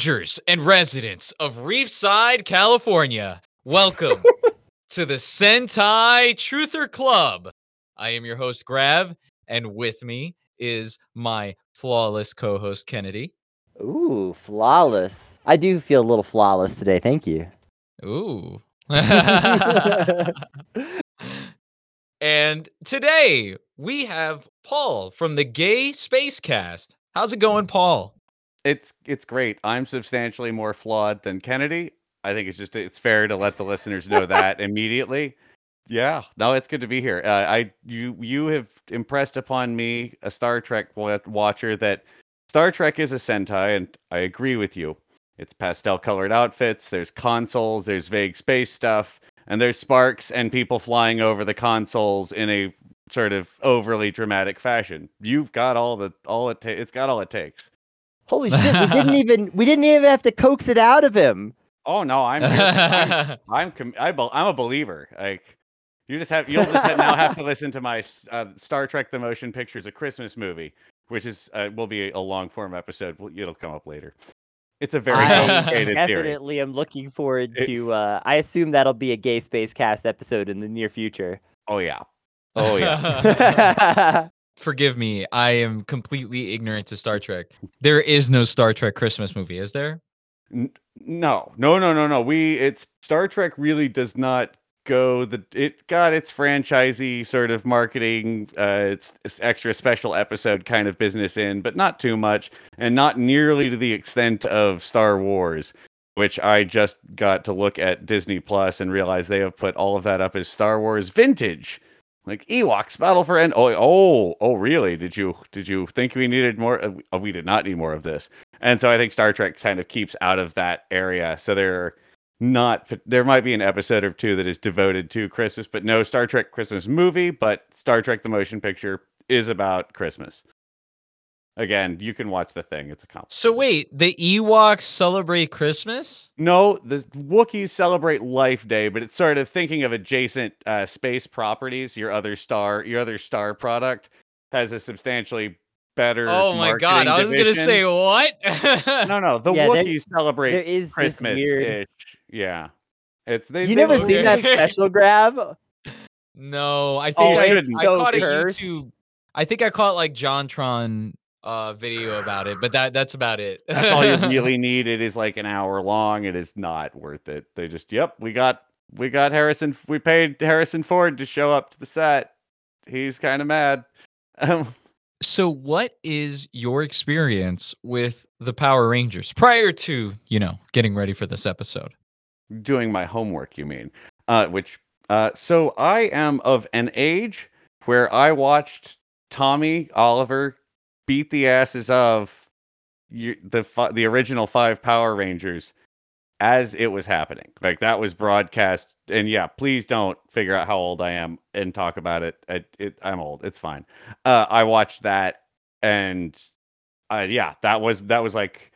Rangers and residents of Reefside, California, welcome to the Sentai Truther Club. I am your host, Grav, and with me is my flawless co host, Kennedy. Ooh, flawless. I do feel a little flawless today. Thank you. Ooh. and today we have Paul from the Gay Spacecast. How's it going, mm. Paul? It's it's great. I'm substantially more flawed than Kennedy. I think it's just it's fair to let the listeners know that immediately. Yeah, no, it's good to be here. Uh, I you you have impressed upon me, a Star Trek watcher, that Star Trek is a Sentai, and I agree with you. It's pastel colored outfits. There's consoles. There's vague space stuff, and there's sparks and people flying over the consoles in a sort of overly dramatic fashion. You've got all the all it ta- it's got all it takes. Holy shit! We didn't even we didn't even have to coax it out of him. Oh no, I'm I'm I'm, com- I am a believer. Like you just have you'll just have, now have to listen to my uh, Star Trek: The Motion Pictures, a Christmas movie, which is uh, will be a long form episode. It'll come up later. It's a very complicated I definitely am looking forward to. Uh, I assume that'll be a gay space cast episode in the near future. Oh yeah, oh yeah. Forgive me, I am completely ignorant to Star Trek. There is no Star Trek Christmas movie, is there? No, no, no, no, no. We it's Star Trek really does not go the it got its franchisee sort of marketing uh its, its, extra special episode kind of business in but not too much and not nearly to the extent of Star Wars which I just got to look at Disney Plus and realize they have put all of that up as Star Wars vintage like Ewoks Battle for End oh oh oh really? Did you did you think we needed more uh, we did not need more of this. And so I think Star Trek kind of keeps out of that area. So they're not there might be an episode or two that is devoted to Christmas, but no Star Trek Christmas movie, but Star Trek the motion picture is about Christmas. Again, you can watch the thing. It's a compliment. So wait, the Ewoks celebrate Christmas? No, the Wookiees celebrate Life Day, but it's sort of thinking of adjacent uh, space properties. Your other star, your other star product has a substantially better. Oh my god! I was division. gonna say what? no, no. The yeah, Wookiees celebrate there is Christmas. Weird... Yeah, it's they. You they never seen that special Grav? No, I think oh, I, I caught it YouTube. I think I caught like JonTron uh video about it, but that that's about it. that's all you really need. It is like an hour long. It is not worth it. They just, yep, we got we got Harrison. We paid Harrison Ford to show up to the set. He's kind of mad. Um, so, what is your experience with the Power Rangers prior to, you know, getting ready for this episode? Doing my homework, you mean? Uh, which, uh, so I am of an age where I watched Tommy Oliver beat the asses of the the original five Power Rangers as it was happening. Like that was broadcast. And yeah, please don't figure out how old I am and talk about it. I, it I'm old. It's fine. Uh, I watched that, and uh, yeah, that was that was like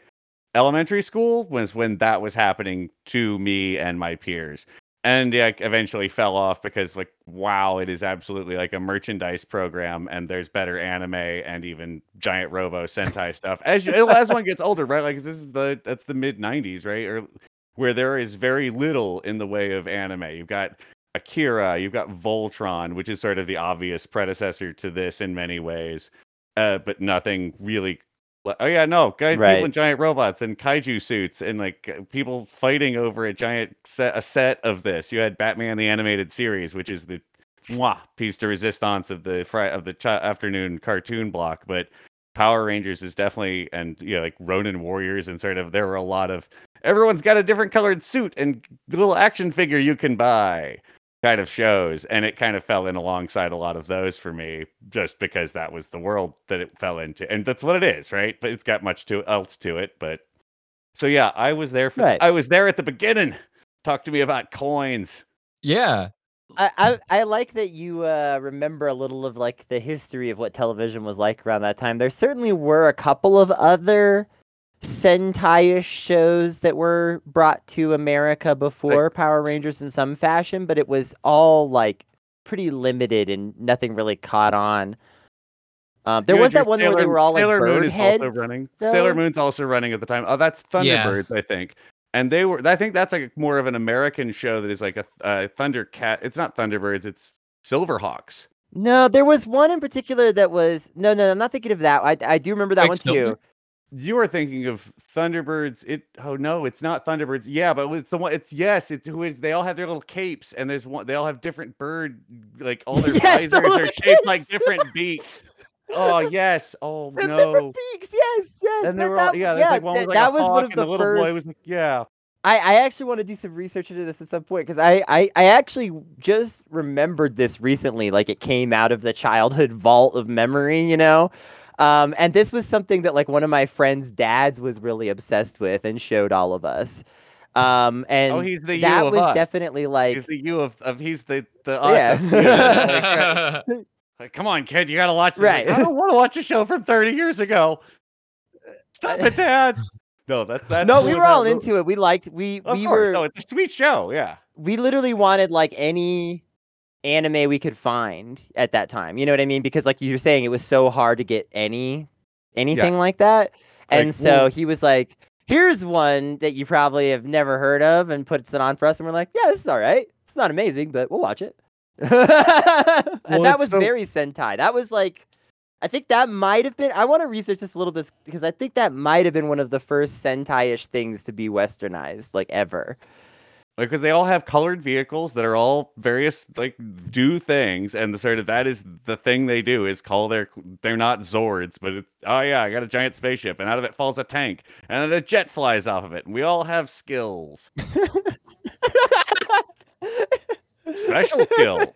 elementary school was when that was happening to me and my peers. And yeah, eventually fell off because like wow, it is absolutely like a merchandise program, and there's better anime and even giant Robo Sentai stuff as you, as one gets older, right? Like this is the that's the mid '90s, right? Or where there is very little in the way of anime. You've got Akira, you've got Voltron, which is sort of the obvious predecessor to this in many ways, uh, but nothing really. Oh yeah, no, guys, right. people in giant robots and kaiju suits and like uh, people fighting over a giant set, a set of this. You had Batman the animated series, which is the mwah, piece de resistance of the fri- of the ch- afternoon cartoon block, but Power Rangers is definitely and you know like Ronin Warriors and sort of there were a lot of everyone's got a different colored suit and little action figure you can buy kind of shows and it kind of fell in alongside a lot of those for me just because that was the world that it fell into and that's what it is right but it's got much to else to it but so yeah i was there for right. i was there at the beginning talk to me about coins yeah I, I, I like that you uh, remember a little of like the history of what television was like around that time. There certainly were a couple of other Sentai-ish shows that were brought to America before Power Rangers in some fashion, but it was all like pretty limited and nothing really caught on. Um, there You was that are one where they Sailor- were all like Sailor bird Moon is heads. also running. though? Sailor Moon's also running at the time. Oh, that's Yeah. Thunderbirds, I think. And they were. I think that's like more of an American show that is like a, a Thundercat. It's not Thunderbirds. It's Silverhawks. No, there was one in particular that was no, no. I'm not thinking of that. I I do remember that one Quicksilver? too. You are thinking of Thunderbirds. It. Oh no, it's not Thunderbirds. Yeah, but it's the one. It's yes. It who is. They all have their little capes, and there's one. They all have different bird. Like all their Yes, visors are shaped like different beaks. Oh yes. Oh The no. different peaks, yes, yes. And they were all, that- yeah, there's like one that, with like that was one of the the little first. boy was like, yeah. I, I actually want to do some research into this at some point because I, I, I actually just remembered this recently. Like it came out of the childhood vault of memory, you know? Um, and this was something that like one of my friend's dads was really obsessed with and showed all of us. Um, and Oh, he's the you that of was us. definitely like, He's the you of, of he's the the us. Yeah. Like, uh, like, come on, kid, you gotta watch this. Like, Right. I don't want to watch a show from 30 years ago. Stop it, Dad. No, that's that's no, we were all that- into it. We liked, we, Of we course. were, No, it's a sweet show. Yeah. we literally wanted like any anime we could find at that time. You know what I mean? Because like you were saying, it was so hard to get any anything like that. And Like, so he was like, "Here's one that you probably have never heard of," and puts it on for us. And we're like, "Yeah, this is all right. It's not amazing, but we'll watch it." and Well, that was so- very Sentai. That was like. I think that might have been. I want to research this a little bit because I think that might have been one of the first Sentai-ish things to be westernized, like ever. Like, because they all have colored vehicles that are all various, like, do things, and the sort of that is the thing they do is call their. They're not Zords, but it's, oh yeah, I got a giant spaceship, and out of it falls a tank, and then a jet flies off of it, and we all have skills, special skills.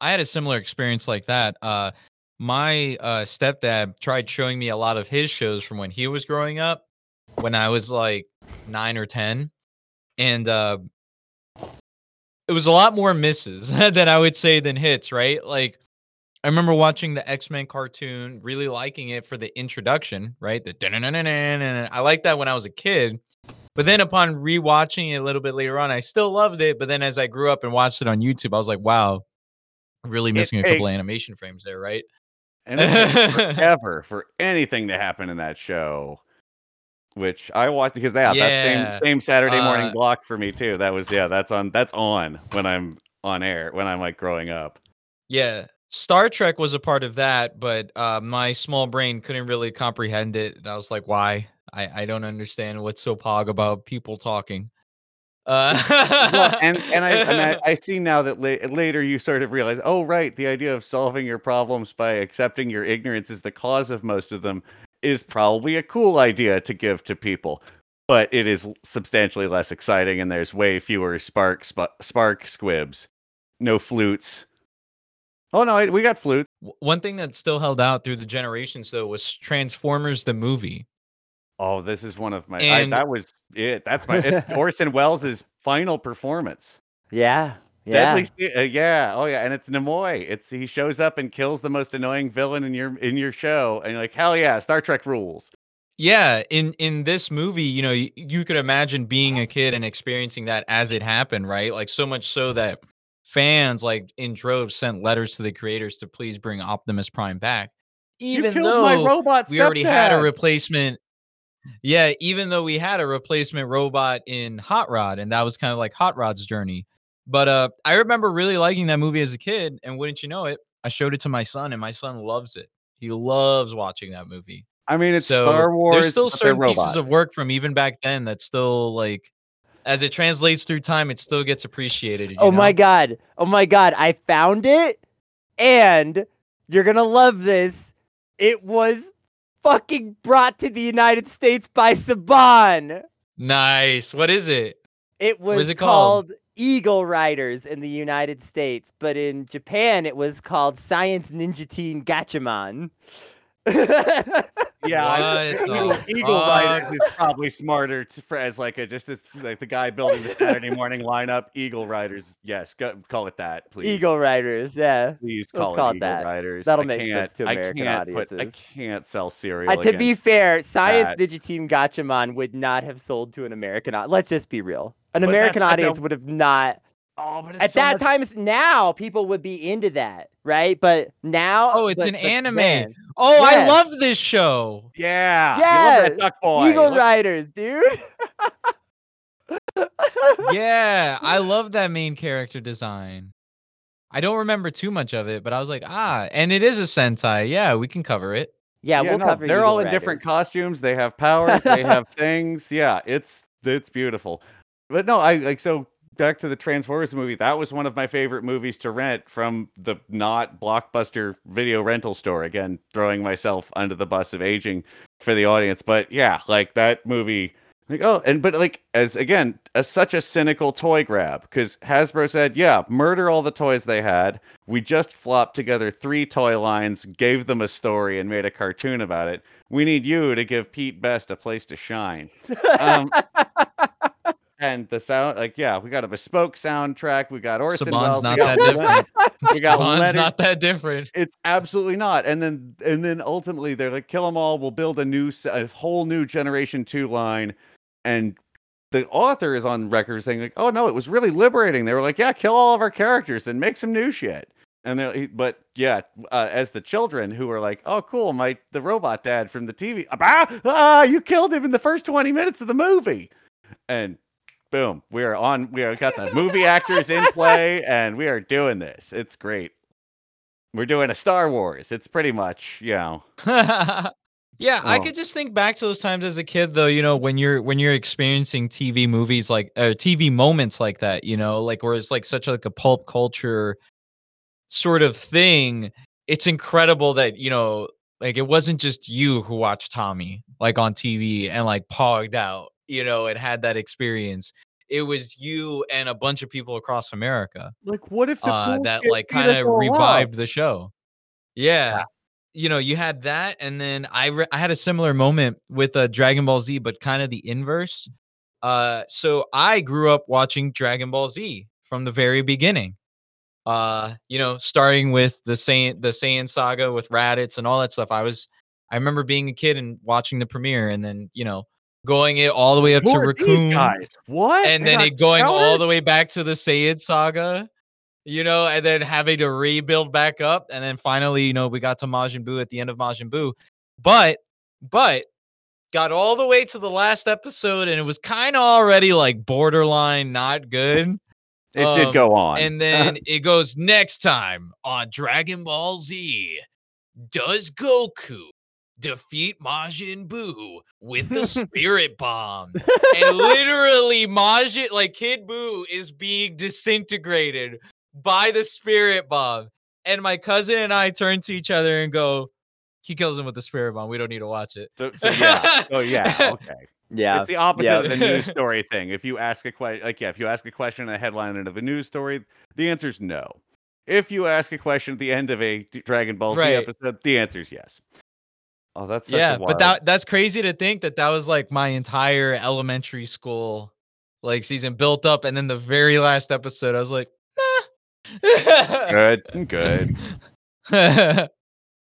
I had a similar experience like that. Uh, my uh, stepdad tried showing me a lot of his shows from when he was growing up, when I was like nine or ten, and uh, it was a lot more misses than I would say than hits. Right? Like I remember watching the X Men cartoon, really liking it for the introduction. Right? The dun-dun-dun-dun-dun-dun. I liked that when I was a kid. But then upon rewatching it a little bit later on, I still loved it. But then as I grew up and watched it on YouTube, I was like, wow, really missing a couple takes- animation frames there, right? And it takes forever for anything to happen in that show. Which I watched because yeah, Yeah. that same same Saturday morning Uh, block for me too. That was yeah, that's on that's on when I'm on air when I'm like growing up. Yeah. Star Trek was a part of that, but uh, my small brain couldn't really comprehend it. And I was like, why? I, I don't understand what's so pog about people talking. Uh, well, and and I, and I I see now that la- later you sort of realize, oh right, the idea of solving your problems by accepting your ignorance is the cause of most of them is probably a cool idea to give to people, but it is substantially less exciting, and there's way fewer spark sp- spark squibs, no flutes. Oh no, we got flutes. One thing that still held out through the generations, though, was Transformers the movie. Oh, this is one of my. I, that was it. That's my it's Orson Welles' final performance. Yeah. Yeah. Deadly, Se- uh, yeah, oh yeah, and it's Nimoy. It's he shows up and kills the most annoying villain in your in your show, and you're like, hell yeah, Star Trek rules. Yeah, in in this movie, you know, you, you could imagine being a kid and experiencing that as it happened, right? Like so much so that fans like in droves sent letters to the creators to please bring Optimus Prime back. Even you though my robot. we already had a replacement Yeah, even though we had a replacement robot in Hot Rod and that was kind of like Hot Rod's journey. But uh I remember really liking that movie as a kid and wouldn't you know it, I showed it to my son and my son loves it. He loves watching that movie. I mean, it's So Star Wars. there's still certain pieces of work from even back then that still like as it translates through time, it still gets appreciated. you Oh my god. Oh my god. I found it and you're going to love this. It was fucking brought to the United States by Saban. Nice. What is it? It What was is it called? called Eagle Riders in the United States, but in Japan it was called Science Ninja Team Gatchaman. Yeah, I- What the Eagle, Eagle Riders is probably smarter to, for, as like a just as like the guy building the Saturday morning lineup. Eagle Riders, yes, go, call it that, please. Eagle Riders, yeah. please let's call, call it it Eagle that. Riders. That'll I make can't, sense to American I can't Put, I can't sell cereal. Uh, to be fair, Science that. Ninja Team would not have sold to an American. Let's just be real. An But American audience would have not Oh, but At that time, now people would be into that, right? But now, Oh, it's but- an but anime. then- Oh, I love this show. Yeah. you love Yes, Duck Boy. Eagle Look- Riders, dude. Yeah, I love that main character design. I don't remember too much of it, but I was like, ah, and it is a Sentai. Yeah, we can cover it. yeah, Yeah, we'll no, cover. They're Eagle all in different costumes. They have powers. they have things. Yeah, it's it's beautiful. But no, I like so back to the Transformers movie. That was one of my favorite movies to rent from the not blockbuster video rental store. Again, throwing myself under the bus of aging for the audience. But yeah, like that movie. Like oh, and but like as again, as such a cynical toy grab because Hasbro said, yeah, murder all the toys they had. We just flopped together three toy lines, gave them a story, and made a cartoon about it. We need you to give Pete Best a place to shine. Um, and the sound, like, yeah, we got a bespoke soundtrack. We got Orson Saban's Welles. not we got that different. We got Spawn's Leonard- not that different. it's absolutely not. And then and then ultimately they're like, kill them all. We'll build a new, a whole new Generation Two line. And the author is on record saying like, oh no, it was really liberating. They were like, yeah, kill all of our characters and make some new shit. And they, but yeah, uh, as the children who were like, oh cool, my the robot dad from the TV, ah, ah, you killed him in the first twenty minutes of the movie, and boom, we are on. We are got the movie actors in play, and we are doing this. It's great. We're doing a Star Wars. It's pretty much, you know. yeah, I Oh. could just think back to those times as a kid though, you know, when you're when you're experiencing TV movies like or TV moments like that, you know, like where it's like such like a pulp culture sort of thing. It's incredible that, you know, like it wasn't just you who watched Tommy like on TV and like pogged out, you know, and had that experience. It was you and a bunch of people across America Like, what if the uh, that like kind of revived the show. Yeah. You know, you had that, and then I re- I had a similar moment with uh, Dragon Ball Z, but kind of the inverse. Uh, so I grew up watching Dragon Ball Z from the very beginning. Uh, you know, starting with the Saiyan the Saiyan saga with Raditz and all that stuff. I was I remember being a kid and watching the premiere, and then you know going it all the way up Who to Raccoon guys? What? and They then it going all the way back to the Saiyan saga, you know, and then having to rebuild back up, and then finally, you know, we got to Majin Buu at the end of Majin Buu, but but got all the way to the last episode, and it was kind of already like borderline not good. It um, did go on. And then it goes next time on Dragon Ball Z. Does Goku defeat Majin Buu with the Spirit Bomb? and literally, Majin, like Kid Buu, is being disintegrated by the Spirit Bomb. And my cousin and I turn to each other and go, "He kills him with the Spirit Bomb. We don't need to watch it." so, so yeah. Oh yeah. Okay. Yeah. It's the opposite yeah. of the news story thing. If you ask a question, like yeah, if you ask a question in a headline of a news story, the answer is no. If you ask a question at the end of a D- Dragon Ball Z Right. episode, the answer is yes. Oh, that's such a yeah, but that that's crazy to think that that was like my entire elementary school like season built up, and then the very last episode, I was like, nah. good, good.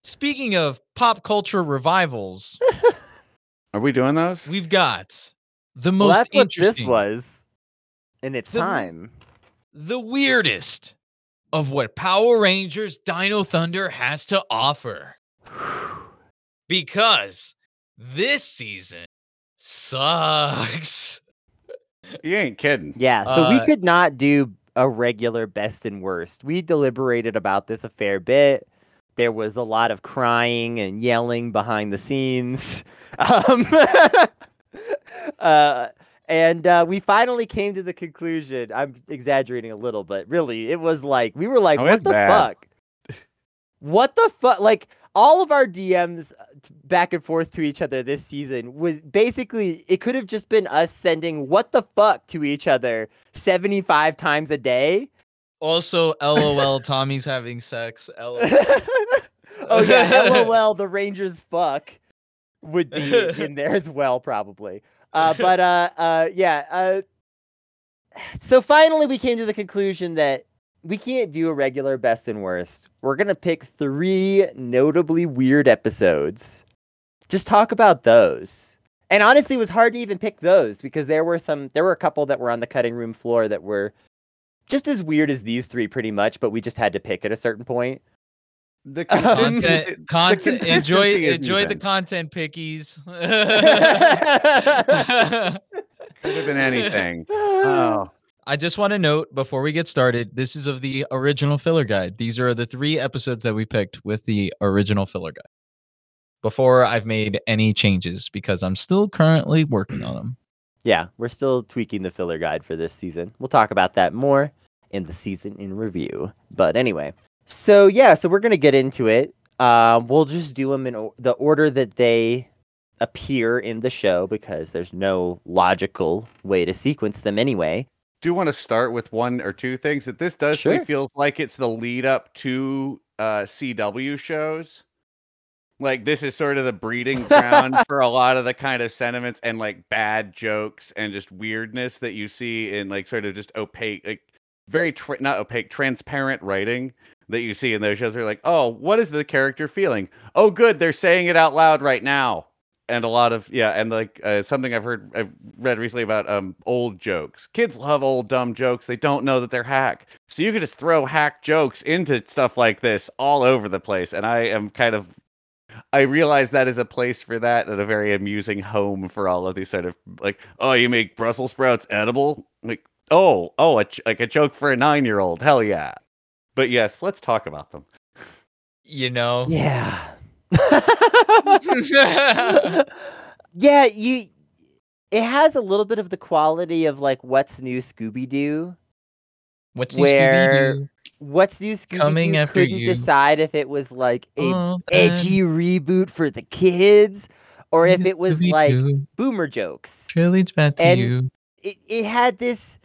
Speaking of pop culture revivals, Are we doing those? we've got the well, most that's what this interesting, was in its The- time. the weirdest of what Power Rangers Dino Thunder has to offer. Because this season sucks. You ain't kidding. Yeah, so we Uh, could not do a regular best and worst. We deliberated about this a fair bit. There was a lot of crying and yelling behind the scenes. Um, uh, and uh, we finally came to the conclusion. I'm exaggerating a little, but really, it was like, we were like, Oh, what the bad. fuck? What the fuck? Like, all of our DMs back and forth to each other this season was basically it could have just been us sending what the fuck to each other 75 times a day. Also, LOL, Tommy's having sex. LOL. oh yeah, lol, the Rangers fuck would be in there as well probably. Uh, but uh, uh, yeah. Uh, so finally, we came to the conclusion that we can't do a regular best and worst. We're gonna pick three notably weird episodes. Just talk about those. And honestly, it was hard to even pick those because there were some, there were a couple that were on the cutting room floor that were just as weird as these three, pretty much. But we just had to pick at a certain point. The content, consistency- content. Enjoy, consistency isn't the content, pickies. could have been anything. Oh, I just want to note before we get started, this is of the original filler guide. These are the three episodes that we picked with the original filler guide. Before I've made any changes because I'm still currently working on them. Yeah, we're still tweaking the filler guide for this season. We'll talk about that more in the season in review. But anyway, so yeah, so we're gonna get into it. Uh, we'll just do them in o- the order that they appear in the show because there's no logical way to sequence them anyway. Do want to start with one or two things that this does Sure. feels like it's the lead up to uh CW shows. Like this is sort of the breeding ground for a lot of the kind of sentiments and like bad jokes and just weirdness that you see in like sort of just opaque like very tra- not opaque transparent writing that you see in those shows. They're like, "Oh, what is the character feeling? Oh, good, they're saying it out loud right now." And a lot of yeah and like uh, something i've heard i've read recently about um old jokes. Kids love old dumb jokes. They don't know that they're hack. So you can just throw hack jokes into stuff like this all over the place and i am kind of i realize that is a place for that and a very amusing home for all of these sort of like oh you make brussels sprouts edible? Like oh oh a ch- like a joke for a nine year old hell yeah. But yes let's talk about them. You know? Yeah. yeah, you it has a little bit of the quality of like what's new Scooby Doo. What's new Scooby-Doo? What's new Scooby Doo? Coming Doo after couldn't you. decide if it was like a Oh, edgy reboot for the kids or if it was like Scooby-Doo, boomer jokes. Cheerleads back to and you. It, it had this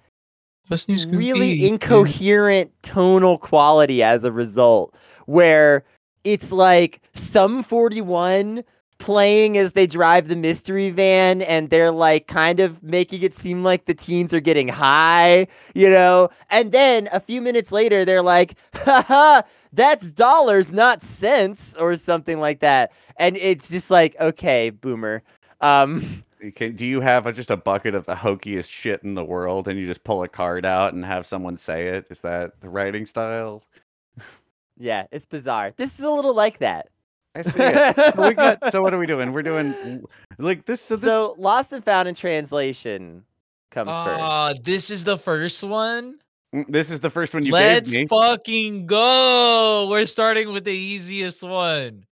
What's new Scooby? really incoherent tonal quality as a result where it's like Sum 41 playing as they drive the mystery van and they're like kind of making it seem like the teens are getting high you know and then a few minutes later they're like haha that's dollars not cents or something like that and it's just like okay boomer um do you have a, just a bucket of the hokiest shit in the world and you just pull a card out and have someone say it? Is that the writing style? Yeah it's bizarre this is a little like that I see it. so, we got, so what are we doing? We're doing like this. So So, lost and found in translation comes Ah, first. this is the first one. mm, This is the first one you Let's gave me. fucking go. We're starting with the easiest one.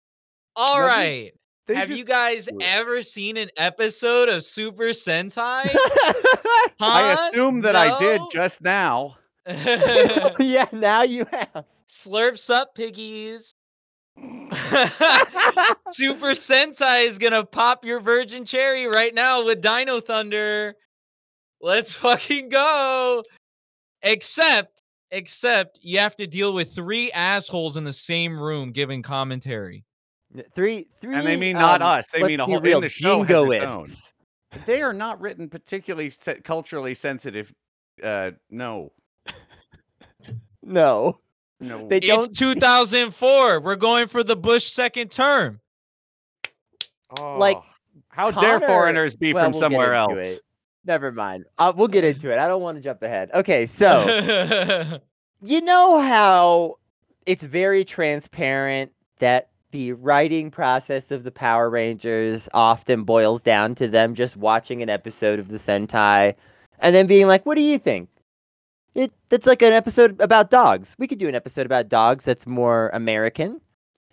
All Now, they- right. They Have you guys ever seen an episode of Super Sentai? I assume that I did just now. yeah, now you have. Slurps up, piggies. Super Sentai is gonna pop your virgin cherry right now with Dino Thunder. Let's fucking go. Except, except you have to deal with three assholes in the same room giving commentary. Three, three. And they mean not um, us, they mean a be whole- in real, the show has its own. jingoists. They are not written particularly culturally sensitive. Uh, no, No, no. They don't. It's 2004. We're going for the Bush second term. like, Oh, how dare foreigners be well, from we'll somewhere else? it. Never mind. Uh, we'll get into it. I don't want to jump ahead. Okay, so you know how it's very transparent that the writing process of the Power Rangers often boils down to them just watching an episode of the Sentai and then being like, "What do you think?" It that's like an episode about dogs. We could do an episode about dogs that's more American.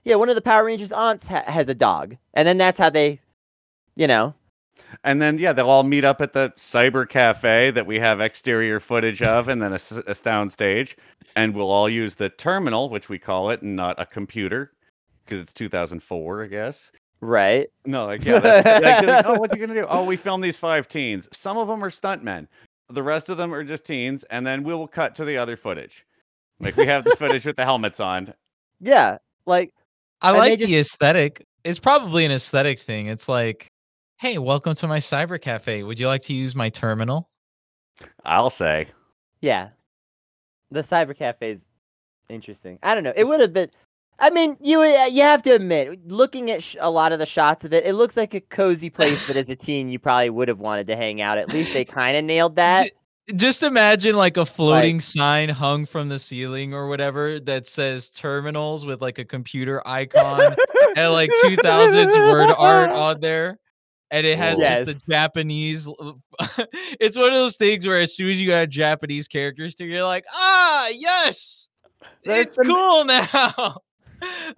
Yeah, one of the Power Rangers aunts ha- has a dog, and then that's how they, you know, And then yeah, they'll all meet up at the cyber cafe that we have exterior footage of, and then a, sound stage, and we'll all use the terminal, which we call it, and not a computer, because it's 2004, I guess. right? No, like yeah, that's, like, like, oh, what are you gonna do? Oh, we filmed these five teens. Some of them are stuntmen. The rest of them are just teens, and then we will cut to the other footage. Like we have the footage with the helmets on. Yeah, like I like just- the aesthetic. It's probably an aesthetic thing. It's like, hey, welcome to my cyber cafe. Would you like to use my terminal? I'll say. Yeah. The cyber cafe is interesting. I don't know. It would have been. I mean, you uh, you have to admit, looking at sh- a lot of the shots of it, it looks like a cozy place that as a teen you probably would have wanted to hang out. At least they kind of nailed that. just imagine like a floating sign hung from the ceiling or whatever that says terminals with like a computer icon and like 2000s word art on there and it has just the japanese it's one of those things where as soon as you add japanese characters to it, you're like ah yes That's it's am- cool now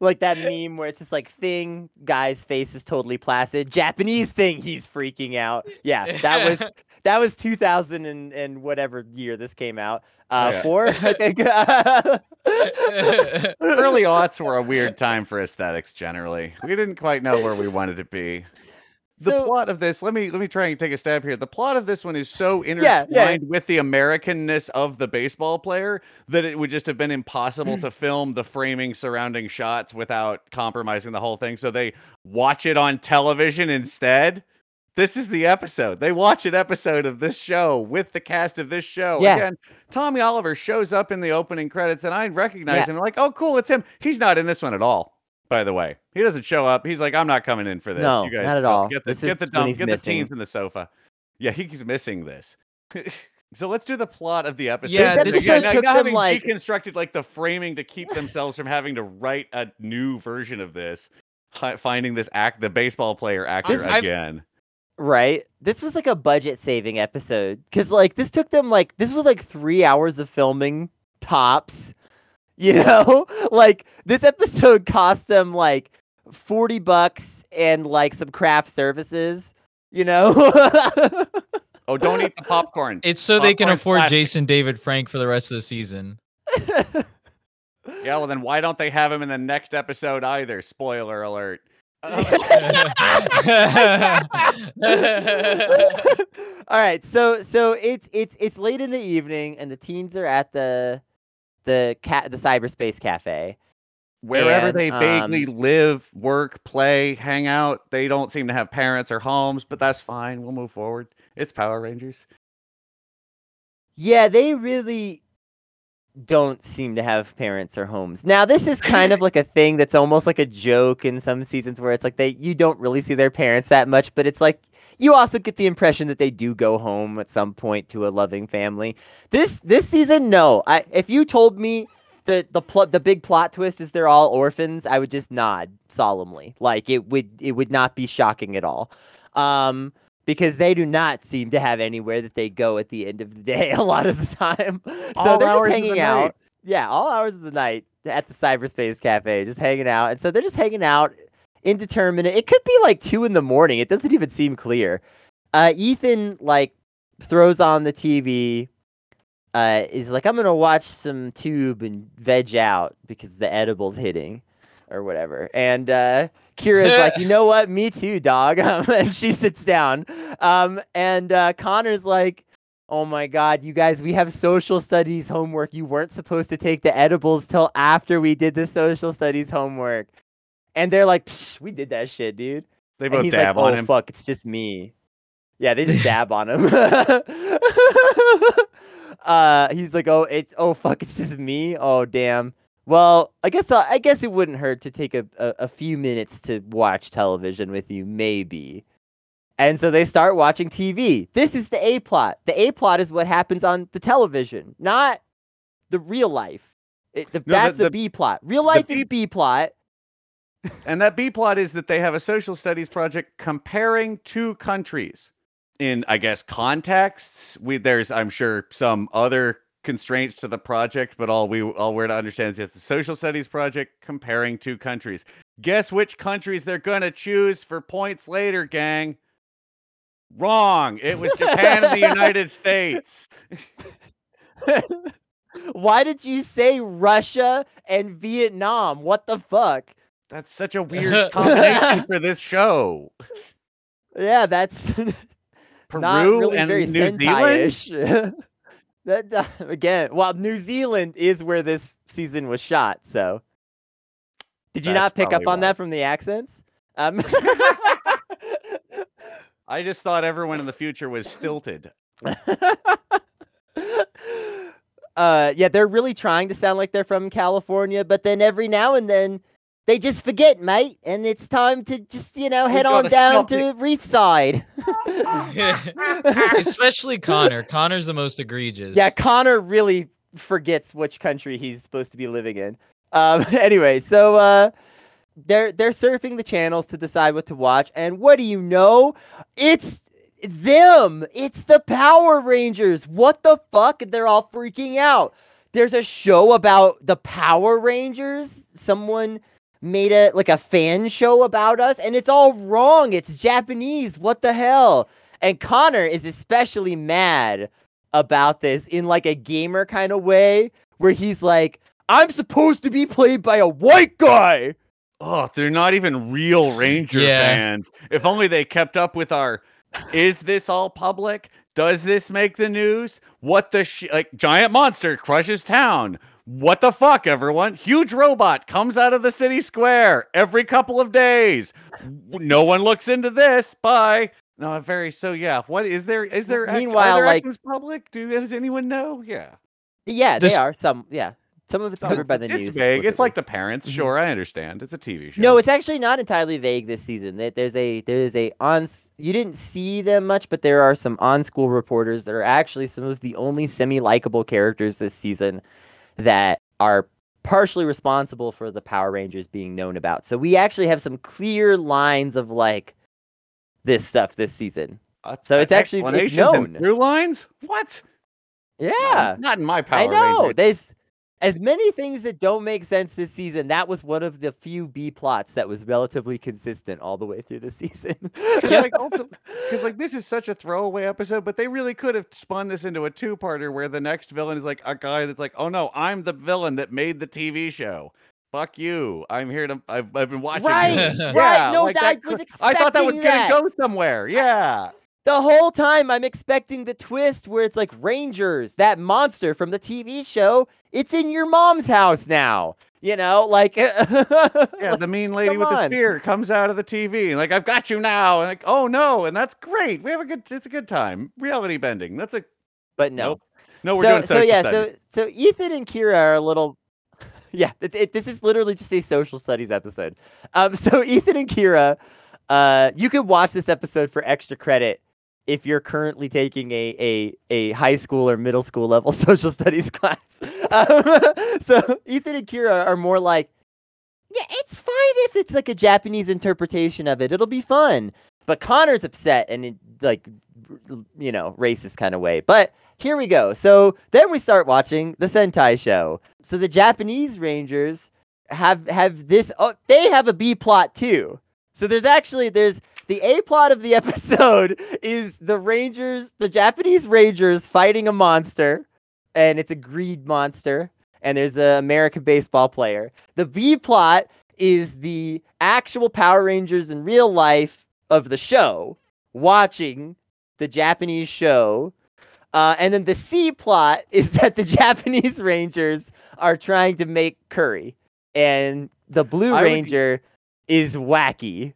like that meme where it's just like thing guy's face is totally placid japanese thing he's freaking out yeah that was that was 2000 and, and whatever year this came out uh Yeah. four i think Early aughts were a weird time for aesthetics generally. We didn't quite know where we wanted to be. The So- plot of this, let me let me try and take a stab here. The plot of this one is so Yeah, intertwined yeah. with the Americanness of the baseball player that it would just have been impossible mm. to film the framing surrounding shots without compromising the whole thing. So they watch it on television instead. This is the episode. They watch an episode of this show with the cast of this show. Yeah. Again, Tommy Oliver shows up in the opening credits, and I recognize Yeah. him. like, oh, cool, it's him. He's not in this one at all. By the way, he doesn't show up. He's like, I'm not coming in for this. No, you guys not at all. Get the This get is the dump, he's get the teens in the sofa. Yeah, he's missing this. so let's do the plot of the episode. Yeah, This Again, episode now took them, like- deconstructed like the framing to keep themselves from having to write a new version of this, finding this act, the baseball player actor This- I've- again. right this was like a budget saving episode because like this took them like this was like three hours of filming tops you know like this episode cost them like 40 bucks and like some craft services you know Oh, don't eat the popcorn. it's so they can afford plastic. jason david frank for the rest of the season Yeah, well then why don't they have him in the next episode either? Spoiler alert. all right so so it's it's it's late in the evening and the teens are at the the cat the cyberspace cafe Wherever And, they vaguely um, live, work, play, hang out, they don't seem to have parents or homes, but that's fine. We'll move forward. It's Power Rangers. Yeah, they really don't seem to have parents or homes. Now, this is kind of like a thing that's almost like a joke in some seasons where it's like they you don't really see their parents that much, but it's like you also get the impression that they do go home at some point to a loving family. This this season, no. I if you told me the the plot the big plot twist is they're all orphans, I would just nod solemnly. Like it would it would not be shocking at all. Um because they do not seem to have anywhere that they go at the end of the day a lot of the time. So All they're just of the hanging night. out. Yeah, all hours of the night at the cyberspace cafe, just hanging out. And so they're just hanging out indeterminate. It could be like two in the morning. It doesn't even seem clear. Uh Ethan like throws on the TV. Uh, is like I'm gonna watch some tube and veg out because the edible's hitting, or whatever. And uh, Kira's like, you know what? Me too, dog. Um, and she sits down. Um, and uh, Connor's like, oh my god, you guys, we have social studies homework. You weren't supposed to take the edibles till after we did the social studies homework. And they're like, Psh, we did that shit, dude. They both he's dab like, on oh him. fuck, it's just me. Yeah, they just dab on him. uh, he's like, oh, it's oh fuck, it's just me. Oh damn. Well, I guess uh, I guess it wouldn't hurt to take a, a, a few minutes to watch television with you, maybe. And so they start watching TV. This is the A plot. The A plot is what happens on the television, not the real life. It, the, No, the- that's the, the- B plot. Real life B- is B plot. And that B plot is that they have a social studies project comparing two countries in, I guess, contexts. We there's, I'm sure, some other constraints to the project, but all we all we're to understand is it's the social studies project comparing two countries. Guess which countries they're gonna choose for points later, gang. Wrong. It was Japan and the United States. Why did you say Russia and Vietnam? What the fuck? That's such a weird combination for this show. Yeah, that's Peru not really and very New Zealand. That uh, again, well, New Zealand is where this season was shot. So, did you That's not pick up on why. that from the accents? Um, I just thought everyone in the future was stilted. uh, yeah, they're really trying to sound like they're from California, but then every now and then they just forget, mate, and it's time to just you know head on gotta down to Reefside. Especially Connor. Connor's the most egregious. yeah, Connor really forgets which country he's supposed to be living in. Um, anyway, so uh, they're they're surfing the channels to decide what to watch, and what do you know? It's them. It's the Power Rangers. What the fuck? They're all freaking out. There's a show about the Power Rangers. Someone made a like a fan show about us, and it's all wrong. It's Japanese. What the hell? And Connor is especially mad about this in like a gamer kind of way, where he's like, "I'm supposed to be played by a white guy." Oh, they're not even real Ranger Yeah. fans. If only they kept up with our. Is this all public? Does this make the news? What the sh- like? Giant monster crushes town. What the fuck, everyone? Huge robot comes out of the city square every couple of days. No one looks into this. Bye. No, very so. Yeah. What is there? Is there? act- Meanwhile, are there like- actions public? Do does anyone know? Yeah. Yeah, This- they are some. Yeah, some of it's covered by it- the it's news. vague. It's like the parents. Mhm. Sure, I understand. It's a TV show. No, it's actually not entirely vague this season. There- There's a there is a on. You didn't see them much, but there are some on-school reporters that are actually some of the only semi-likable characters this season that are partially responsible for the Power Rangers being known about. So we actually have some clear lines of like this stuff this season. Uh, so it's actually- it's known. Through lines? What? Yeah, Not, not in my Power I know. Rangers. There's as many things that don't make sense this season. That was one of the few B plots that was relatively consistent all the way through the season. Yeah, like because like this is such a throwaway episode, but they really could have spun this into a two-parter where the next villain is like a guy that's like, "Oh no, I'm the villain that made the TV show. Fuck you. I'm here to. I've, I've been watching. Right, this." right, no, like I that was could- I thought that was expecting gonna go somewhere. Yeah. The whole time I'm expecting the twist where it's like Rangers, that monster from the TV show. It's in your mom's house now. You know, like Yeah, the mean lady with the spear comes out of the TV, like, I've got you now. And like, oh no, and that's great. We have a good. It's a good time. Reality bending. That's a but no. Nope. no. We're so, doing so yeah, studies. so so Ethan and Kira are a little. Yeah, it, it, this is literally just a social studies episode. Um, so Ethan and Kira, uh, you can watch this episode for extra credit if you're currently taking a a, a high school or middle school level social studies class. Um, so Ethan and Kira are more like, yeah, it's fine if it's like a Japanese interpretation of it. It'll be fun. But Connor's upset and in like you know racist kind of way. But here we go. So then we start watching the Sentai show. So the Japanese Rangers have have this. Oh, they have a B plot too. So there's actually there's the A plot of the episode is the Rangers, the Japanese Rangers fighting a monster, and it's a greed monster. And there's an American baseball player. The B plot is the actual Power Rangers in real life of the show watching the Japanese show. Uh, and then the C plot is that the Japanese Rangers are trying to make curry, and the Blue I Ranger is wacky.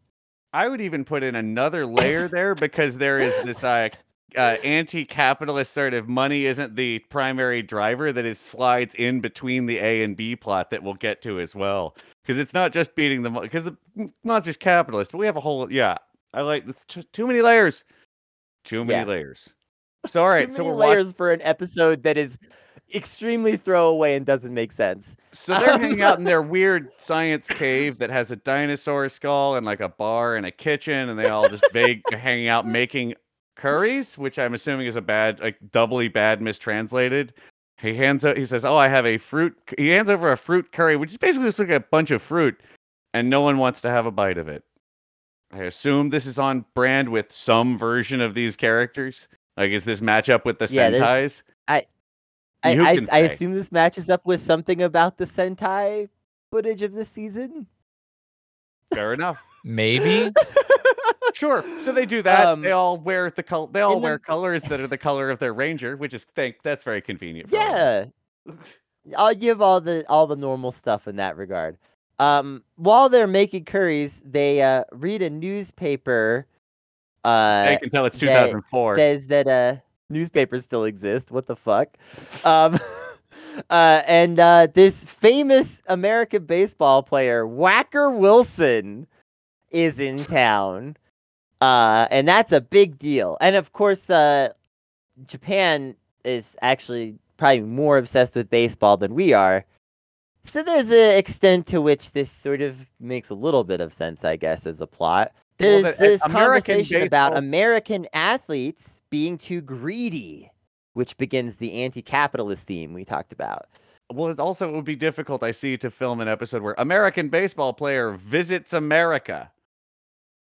I would even put in another layer there because there is this uh, uh, anti-capitalist sort of money isn't the primary driver that is slides in between the A and B plot that we'll get to as well. Because it's not just beating the because the monster's capitalist, but we have a whole yeah. I like this too, too many layers, too many Yeah. layers. So all right, Too so many we're layers for an episode that is extremely throwaway and doesn't make sense. So they're hanging out in their weird science cave that has a dinosaur skull and like a bar and a kitchen, and they all just vague hanging out making curries, which I'm assuming is a bad, like doubly bad mistranslated. He hands out. He says, "Oh, I have a fruit." He hands over a fruit curry, which is basically just like a bunch of fruit, and no one wants to have a bite of it. I assume this is on brand with some version of these characters. Like, is this match up with the Yeah, Sentais? I I, I assume this matches up with something about the Sentai footage of this season. Fair enough. Maybe. Sure. So they do that. Um, they all wear the col- They all wear then- colors that are the color of their ranger, which is think that's very convenient. For Yeah. I'll give all the all the normal stuff in that regard. Um, while they're making curries, they uh, read a newspaper. Uh, I can tell it's that 2004. says that uh newspapers still exist. What the fuck? Um, uh, and uh, this famous American baseball player, Whacker Wilson, is in town. Uh, and that's a big deal. And of course, uh, Japan is actually probably more obsessed with baseball than we are. So there's an extent to which this sort of makes a little bit of sense, I guess, as a plot. Well, There's the- uh, this American conversation about American athletes being too greedy, which begins the anti-capitalist theme we talked about. Well, it also would be difficult, I see, to film an episode where American baseball player visits America.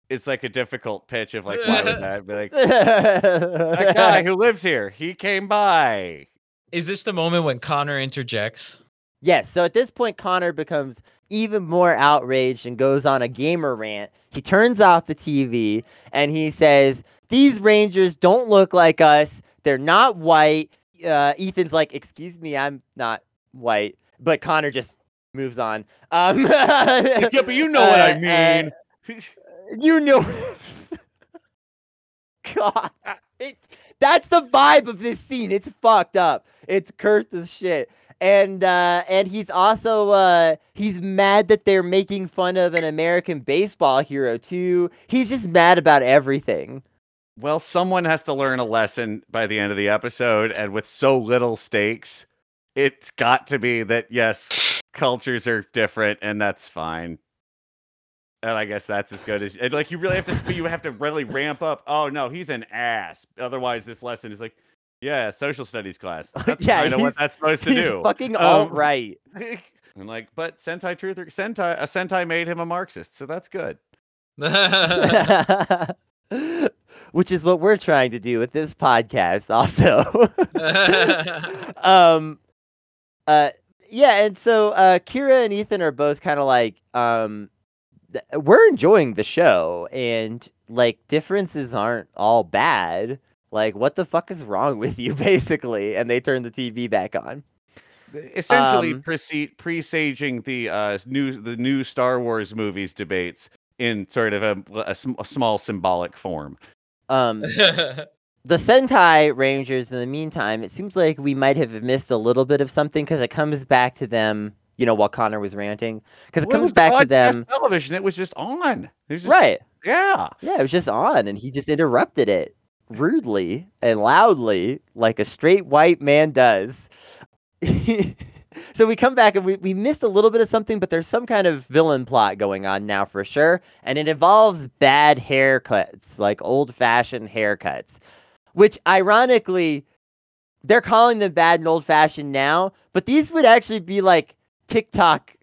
It's like a difficult pitch of like, why would that be like that guy who lives here? He came by. Is this the moment when Connor interjects? Yes, so at this point, Connor becomes even more outraged and goes on a gamer rant. He turns off the TV and he says, These Rangers don't look like us. They're not white. Uh, Ethan's like, Excuse me, I'm not white. But Connor just moves on. Um, yeah, but you know what uh, I uh, mean. you know. God. It, that's the vibe of this scene. It's fucked up. It's cursed as shit. And uh and he's also uh he's mad that they're making fun of an American baseball hero too. He's just mad about everything. Well, someone has to learn a lesson by the end of the episode, and with so little stakes, it's got to be that yes, cultures are different, and that's fine. And I guess that's as good as and, like you really have to you have to really ramp up. Oh no, he's an ass. Otherwise, this lesson is like, yeah, social studies class. That's Yeah, kind of what that's supposed to He's do. fucking Um, alt right. and like, but Sentai Truther Sentai a Sentai made him a Marxist, so that's good. Which is what we're trying to do with this podcast also. um uh yeah and so uh kira and ethan are both kind of like um th- we're enjoying the show and like differences aren't all bad like what the fuck is wrong with you basically and they turn the tv back on Essentially, Um, prece- presaging the uh, new the new Star Wars movies debates in sort of a, a, a small symbolic form. Um the sentai rangers in the meantime it seems like we might have missed a little bit of something because it comes back to them you know while connor was ranting because it Well, comes was back to them Television. It was just on. It was just, right Yeah. Yeah, it was just on, and he just interrupted it rudely and loudly, like a straight white man does. so we come back and we, we missed a little bit of something, but there's some kind of villain plot going on now for sure. And it involves bad haircuts, like old fashioned haircuts, which ironically, they're calling them bad and old fashioned now, but these would actually be like TikTok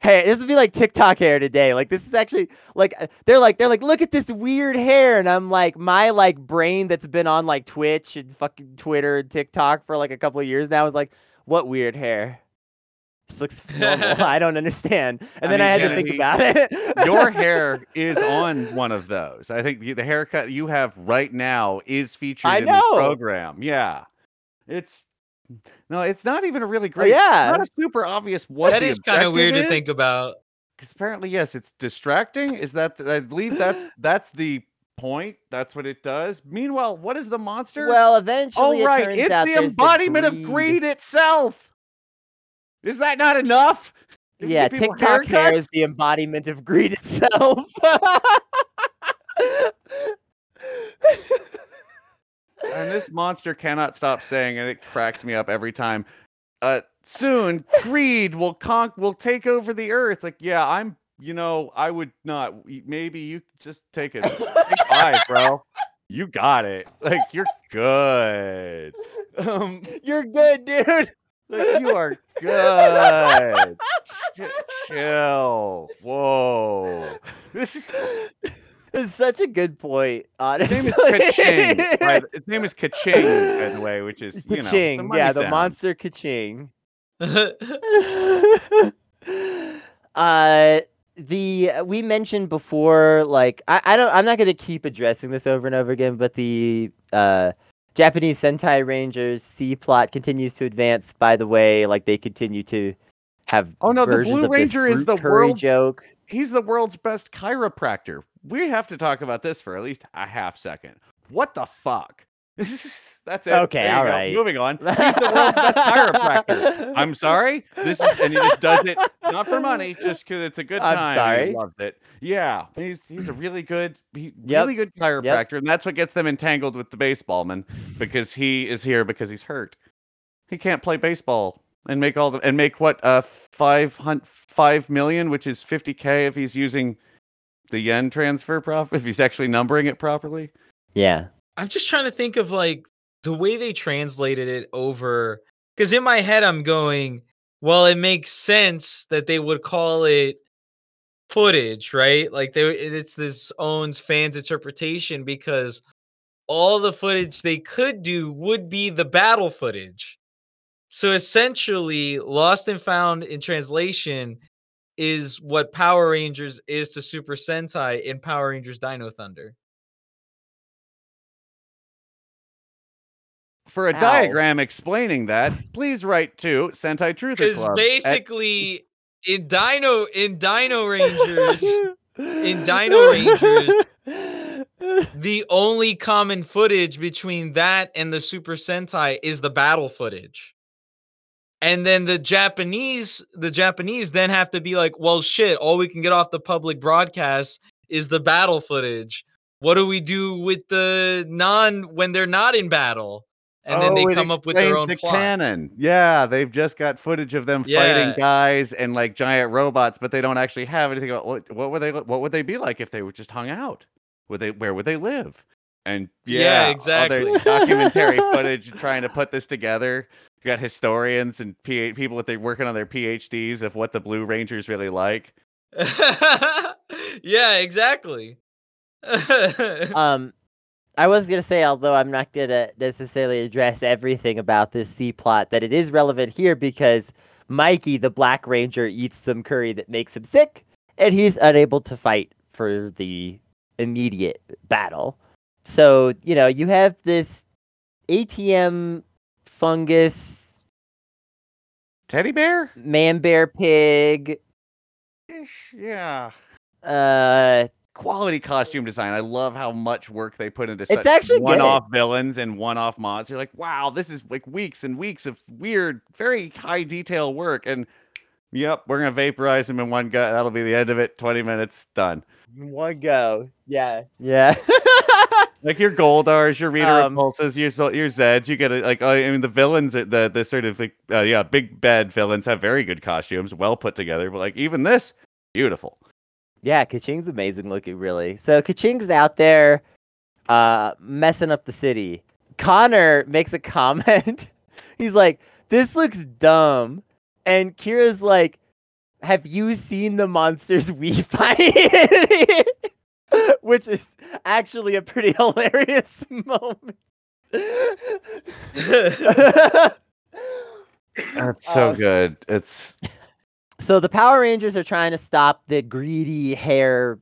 hair. This would be like TikTok hair today. Like this is actually like uh, they're like they're like look at this weird hair and i'm like my like brain that's been on like twitch and fucking twitter and tiktok for like a couple of years now is like what weird hair this looks normal i don't understand and I then i, mean, had to think about it Your hair is on one of those. I think the, the haircut you have right now is featured I in this program. Yeah. It's no, it's not even a really Oh, great. yeah Not a super obvious what that the is kind of objective weird to think about. Because apparently, yes, it's distracting. Is that I believe that's that's the point. That's what it does. Meanwhile, what is the monster? well eventually oh it right, turns it's the embodiment of greed itself. Is that not enough? Yeah tiktok hair is the embodiment of greed itself and this monster cannot stop saying, and it cracks me up every time. Uh, soon, greed will conk will take over the earth. Like, yeah, I'm. You know, I would not. Maybe you just take it. Take five, bro. You got it. Like, you're good. Um, you're good dude like, you are good. Ch- chill. Whoa. This is such a good point, his honestly. name is Kaching. Right? His name is Kaching, by the way, which is you know, it's a Kaching, money yeah, the sound. monster Kaching. uh, the we mentioned before, like I, I don't, I'm not gonna keep addressing this over and over again, but the uh Japanese Sentai Rangers C plot continues to advance. By the way, like they continue to have Oh, no, the Blue Ranger is the world- joke. He's the world's best chiropractor. We have to talk about this for at least a half second. What the fuck? That's it. Okay, all go. right. Moving on. He's the world's best chiropractor. I'm sorry. This is and he just does it not for money, just because it's a good time. I'm sorry. He loves it. Yeah, he's he's a really good, he, Yep. really good chiropractor, and that's what gets them entangled with the baseballman because he is here because he's hurt. He can't play baseball and make all the and make what uh five hundred five million, which is fifty k if he's using the yen transfer prop if he's actually numbering it properly. yeah. I'm just trying to think of like the way they translated it over because in my head I'm going, well, it makes sense that they would call it footage, right? Like they it's this owns fans interpretation because all the footage they could do would be the battle footage. So essentially, Lost and Found in translation is what Power Rangers is to Super Sentai in Power Rangers Dino Thunder. For a Ow. diagram explaining that, please write to Sentai Truth Because Club. at- basically, in Dino in Dino Rangers, in Dino Rangers, the only common footage between that and the Super Sentai is the battle footage. And then the Japanese, the Japanese then have to be like, well, shit, all we can get off the public broadcast is the battle footage. What do we do with the non when they're not in battle? And then Oh, they it come up with their explains own the plot. canon. Yeah, they've just got footage of them Yeah. fighting guys and like giant robots, but they don't actually have anything about what what would they what would they be like if they were just hung out? Would they where would they live? And Yeah, yeah, exactly. documentary footage trying to put this together. You got historians and P- people with they're working on their PhDs of what the Blue Rangers really like. yeah, exactly. um I was gonna say, although I'm not gonna necessarily address everything about this C plot, that it is relevant here because Mikey, the Black Ranger, eats some curry that makes him sick, and he's unable to fight for the immediate battle. So, you know, you have this ATM fungus, Teddy bear? man bear pig, Ish, Yeah. uh quality costume design. I love how much work they put into It's such actually one-off villains and one-off mods. You're like, wow, this is like weeks and weeks of weird, very high detail work. And yep, we're gonna vaporize them in one go. That'll be the end of it. Twenty minutes done. one go. Yeah. Yeah. Like your Goldars, your Rita Um, Repulsas, your your Zeds. You get it. Like I mean, the villains, the the sort of like uh, yeah, big bad villains have very good costumes, well put together. But like even this, beautiful. Yeah, Kaching's amazing looking, really. So Kaching's out there uh messing up the city. Connor makes a comment. He's like, this looks dumb. And Kira's like, have you seen the monsters we fight? Which is actually a pretty hilarious moment. That's so Uh, good. It's So the Power Rangers are trying to stop the greedy hair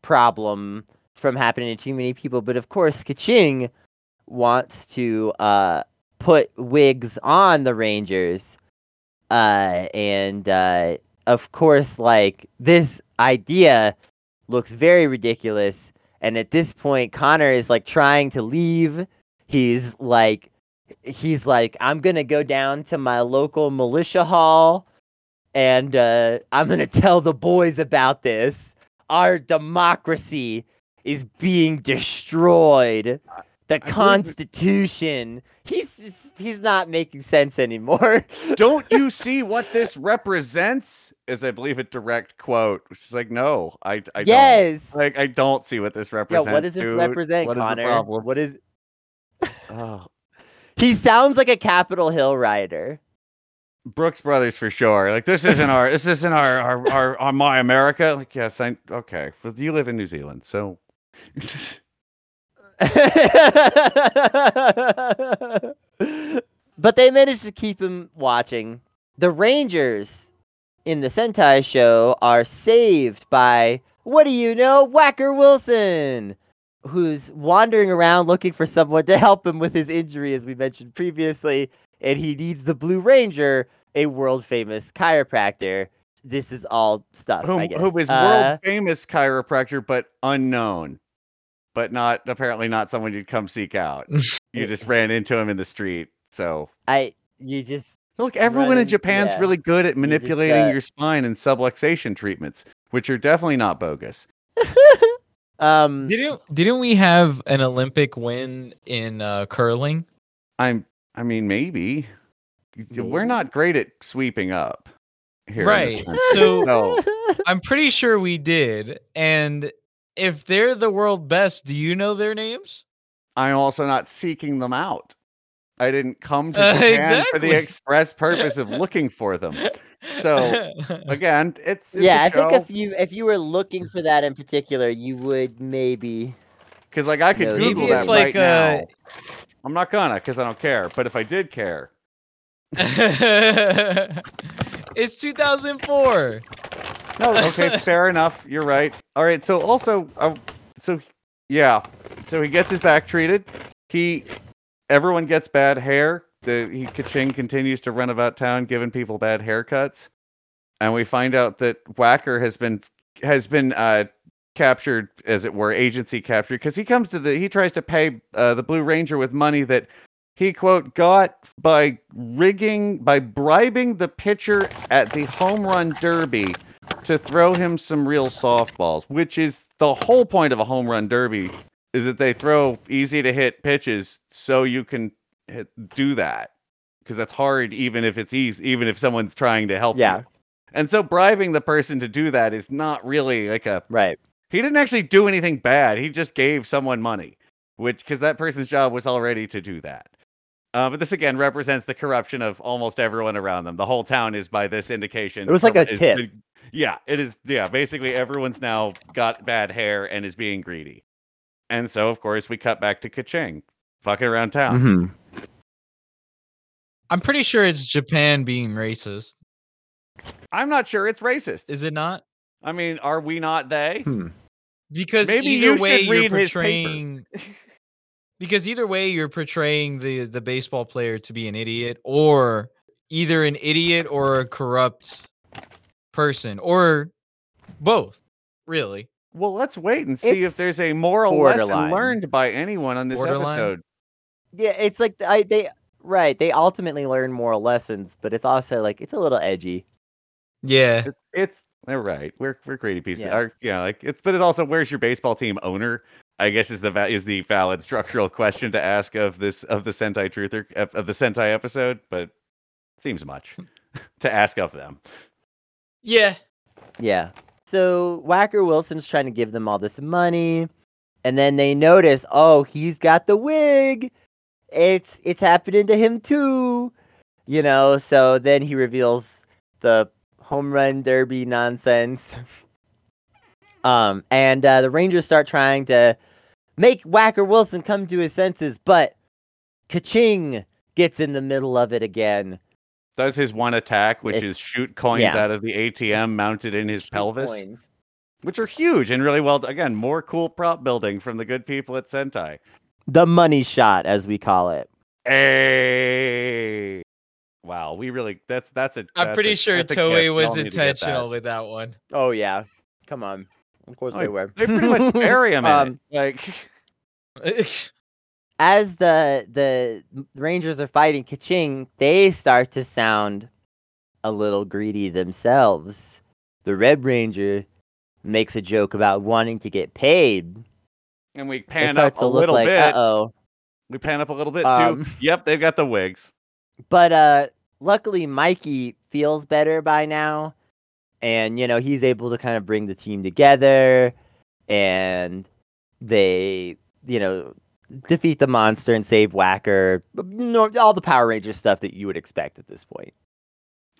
problem from happening to too many people, but of course Kaching wants to uh, put wigs on the Rangers, uh, and uh, of course, like this idea looks very ridiculous. And at this point, Connor is like trying to leave. He's like, he's like, I'm gonna go down to my local militia hall and uh, I'm gonna tell the boys about this. Our democracy is being destroyed. The it- Constitution. He's he's- he's not making sense anymore. don't you see what this represents? Is I believe a direct quote. Which is like, no, I, I don't. yes. Like, I don't see what this represents. Yeah. What does this dude. represent, What is Connor? the problem? What is? Oh, He sounds like a Capitol Hill rider. Brooks Brothers for sure. Like, this isn't our, this isn't our, our, our, our my America. Like, yes, I okay. But you live in New Zealand, so but they managed to keep him watching. The Rangers in the Sentai show are saved by, what do you know, Whacker Wilson, who's wandering around looking for someone to help him with his injury, as we mentioned previously, and he needs the Blue Ranger, a world famous chiropractor. This is all stuff. I whom, guess. who is Uh, world famous chiropractor, but unknown, but not apparently not someone you'd come seek out. you just ran into him in the street. So I you just look, everyone in Japan's yeah. really good at just, manipulating uh, your spine and subluxation treatments, which are definitely not bogus. um Didn't didn't we have an Olympic win in uh, curling? I'm. I mean, maybe. We're not great at sweeping up. Here Right, so- so I'm pretty sure we did. And if they're the world best, do you know their names? I'm also not seeking them out. I didn't come to Uh, Japan for the express purpose of looking for them. So, Again, it's, it's yeah, a I think if you if you were looking for that in particular, you would maybe because like I could Google maybe that it's like, right uh, now. I'm not gonna because I don't care. But if I did care, it's 2004. no, okay, fair enough. You're right. All right. So also, uh, so yeah, so he gets his back treated. He, everyone gets bad hair. The he Kaching continues to run about town giving people bad haircuts, and we find out that Whacker has been has been uh, captured, as it were, agency captured, because he comes to the he tries to pay uh, the Blue Ranger with money that he quote got by rigging by bribing the pitcher at the home run derby to throw him some real softballs, which is the whole point of a home run derby is that they throw easy to hit pitches so you can hit, do that because that's hard even if it's easy even if someone's trying to help Yeah. you. And so bribing the person to do that is not really like a right. He didn't actually do anything bad. He just gave someone money, which because that person's job was already to do that. Uh, but this again represents the corruption of almost everyone around them. The whole town is by this indication. It was like a is- tip. yeah, it is. Yeah, basically everyone's now got bad hair and is being greedy. And so, of course, we cut back to Kaching, fucking around town. Mhm. I'm pretty sure it's Japan being racist. I'm not sure it's racist. Is it not? I mean, are we not they? Hmm. Because Maybe either you way should you're read his paper. portraying because either way you're portraying the the baseball player to be an idiot or either an idiot or a corrupt person or both really Well, let's wait and see if there's a moral lesson learned by anyone on this Borderline? episode. Yeah, it's like I they right. They ultimately learn moral lessons, but it's also like it's a little edgy. yeah It's, it's they're right. We're we're greedy pieces. Yeah. Yeah. yeah, like it's but it's also where's your baseball team owner? I guess is the va- is the valid structural question to ask of this of the Sentai Truther ep- of the Sentai episode, but seems much hmm. to ask of them. yeah Yeah. So Whacker Wilson's trying to give them all this money, and then they notice, oh, he's got the wig. It's it's happening to him too. You know, so then he reveals the home run derby nonsense. Um, and uh, the Rangers start trying to make Whacker Wilson come to his senses, but Kaching gets in the middle of it again. Does his one attack, which is shoot coins yeah. out of the ATM mounted in his Shoot pelvis, coins. which are huge and really well. Again, more cool prop building from the good people at Sentai. The money shot, as we call it. Hey. Wow, we really that's that's a i'm pretty a- sure that's toei was Y'all need to get that. intentional with that one Oh yeah, come on. Of course Oh, they were. They pretty much bury him in Um. Like As the the Rangers are fighting Kaching, they start to sound a little greedy themselves. The Red Ranger makes a joke about wanting to get paid. and we pan up a little like, bit. uh oh. We pan up a little bit too. Um, Yep, they've got the wigs. But uh, luckily, Mikey feels better by now, and you know he's able to kind of bring the team together, and they, you know, defeat the monster and save Whacker. All the Power Ranger stuff that you would expect at this point.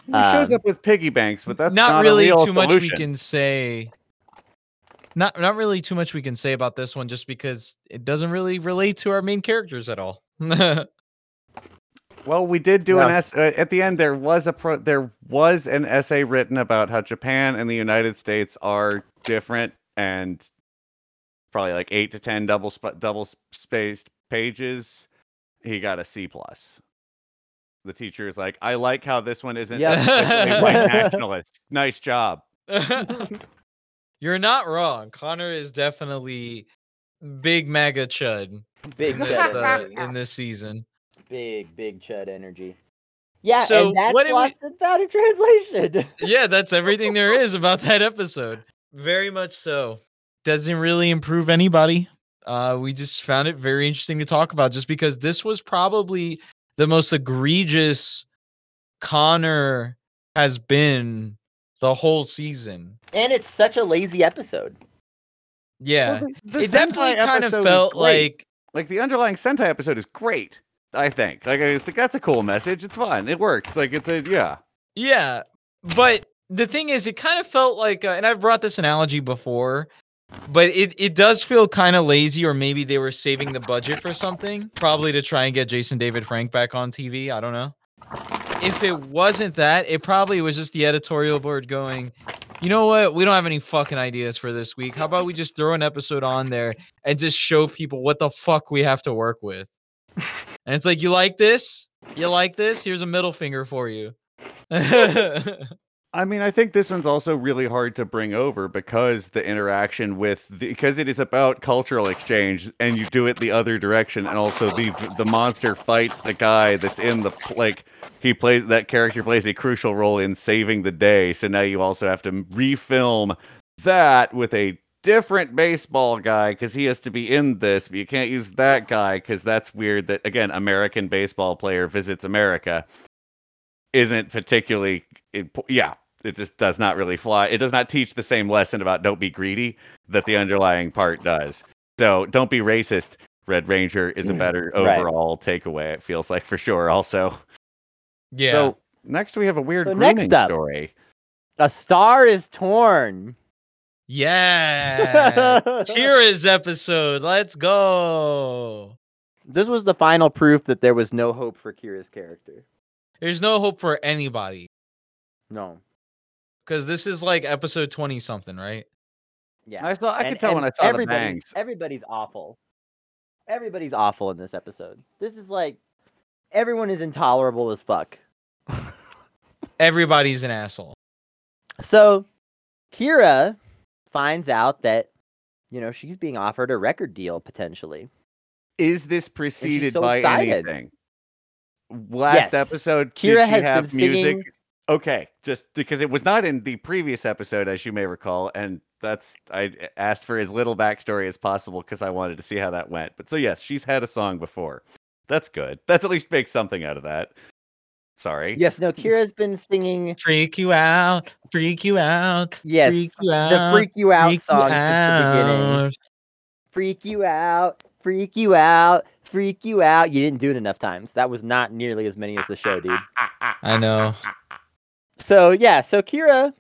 He shows um, up with piggy banks, but that's not, not, really a real too much we can say. Not not really too much we can say about this one just because it doesn't really relate to our main characters at all Well, we did do an Yeah. S uh, at the end. There was a pro- there was an essay written about how Japan and the United States are different, and probably like eight to ten double sp- double spaced pages. He got a C plus. The teacher is like, I like how this one isn't Yeah. white nationalist. Nice job. You're not wrong. Connor is definitely big mega chud Big in this, uh, in this season. Big big chud energy. Yeah, So, and that's what did we- lost in bad translation. Yeah, that's everything there is about that episode. Very much so. Doesn't really improve anybody. Uh, we just found it very interesting to talk about just because this was probably the most egregious Connor has been the whole season. and it's such a lazy episode. Yeah. Well, the- the it definitely kind of felt like like the underlying Sentai episode is great. I think like it's like that's a cool message. It's fun. It works. Like it's a yeah. Yeah, but the thing is, it kind of felt like, uh, and I've brought this analogy before, but it, it does feel kind of lazy, or maybe they were saving the budget for something, probably to try and get Jason David Frank back on TV. I don't know. If it wasn't that, it probably was just the editorial board going, you know what? We don't have any fucking ideas for this week. How about we just throw an episode on there and just show people what the fuck we have to work with? And it's like, you like this? You like this? Here's a middle finger for you. I mean, I think this one's also really hard to bring over because the interaction with the, because it is about cultural exchange, and you do it the other direction, and also the the monster fights the guy that's in the like he plays that character plays a crucial role in saving the day. So now you also have to refilm that with a different baseball guy because he has to be in this, but you can't use that guy because that's weird. That again, American baseball player visits America isn't particularly impo- yeah it just does not really fly it does not teach the same lesson about don't be greedy that the underlying part does so don't be racist red ranger is a mm, better Right. overall takeaway it feels like for sure also yeah. so next we have a weird So grooming next up- story A star is torn. Yeah. Kira's episode. Let's go. This was the final proof that there was no hope for Kira's character. There's no hope for anybody No. because this is like episode 20 something, right? Yeah. i saw i And- could tell when i and saw the everybody's- bangs Everybody's awful. Everybody's awful in this episode. This is like everyone is intolerable as fuck. Everybody's an asshole. So Kira finds out that you know she's being offered a record deal potentially. is this preceded so by excited. anything last Yes. episode Kira has have been music singing- okay just because it was not in the previous episode as you may recall and that's i asked for as little backstory as possible because i wanted to see how that went but so yes she's had a song before that's good that's at least make something out of that sorry Yes, no, Kira's been singing Freak you out. Freak you out. yes, Freak you out. the freak you out freak you song since the beginning. out. Freak you out, freak you out, freak you out. You didn't do it enough times. That was not nearly as many as the show, dude. I know. So yeah, so Kira,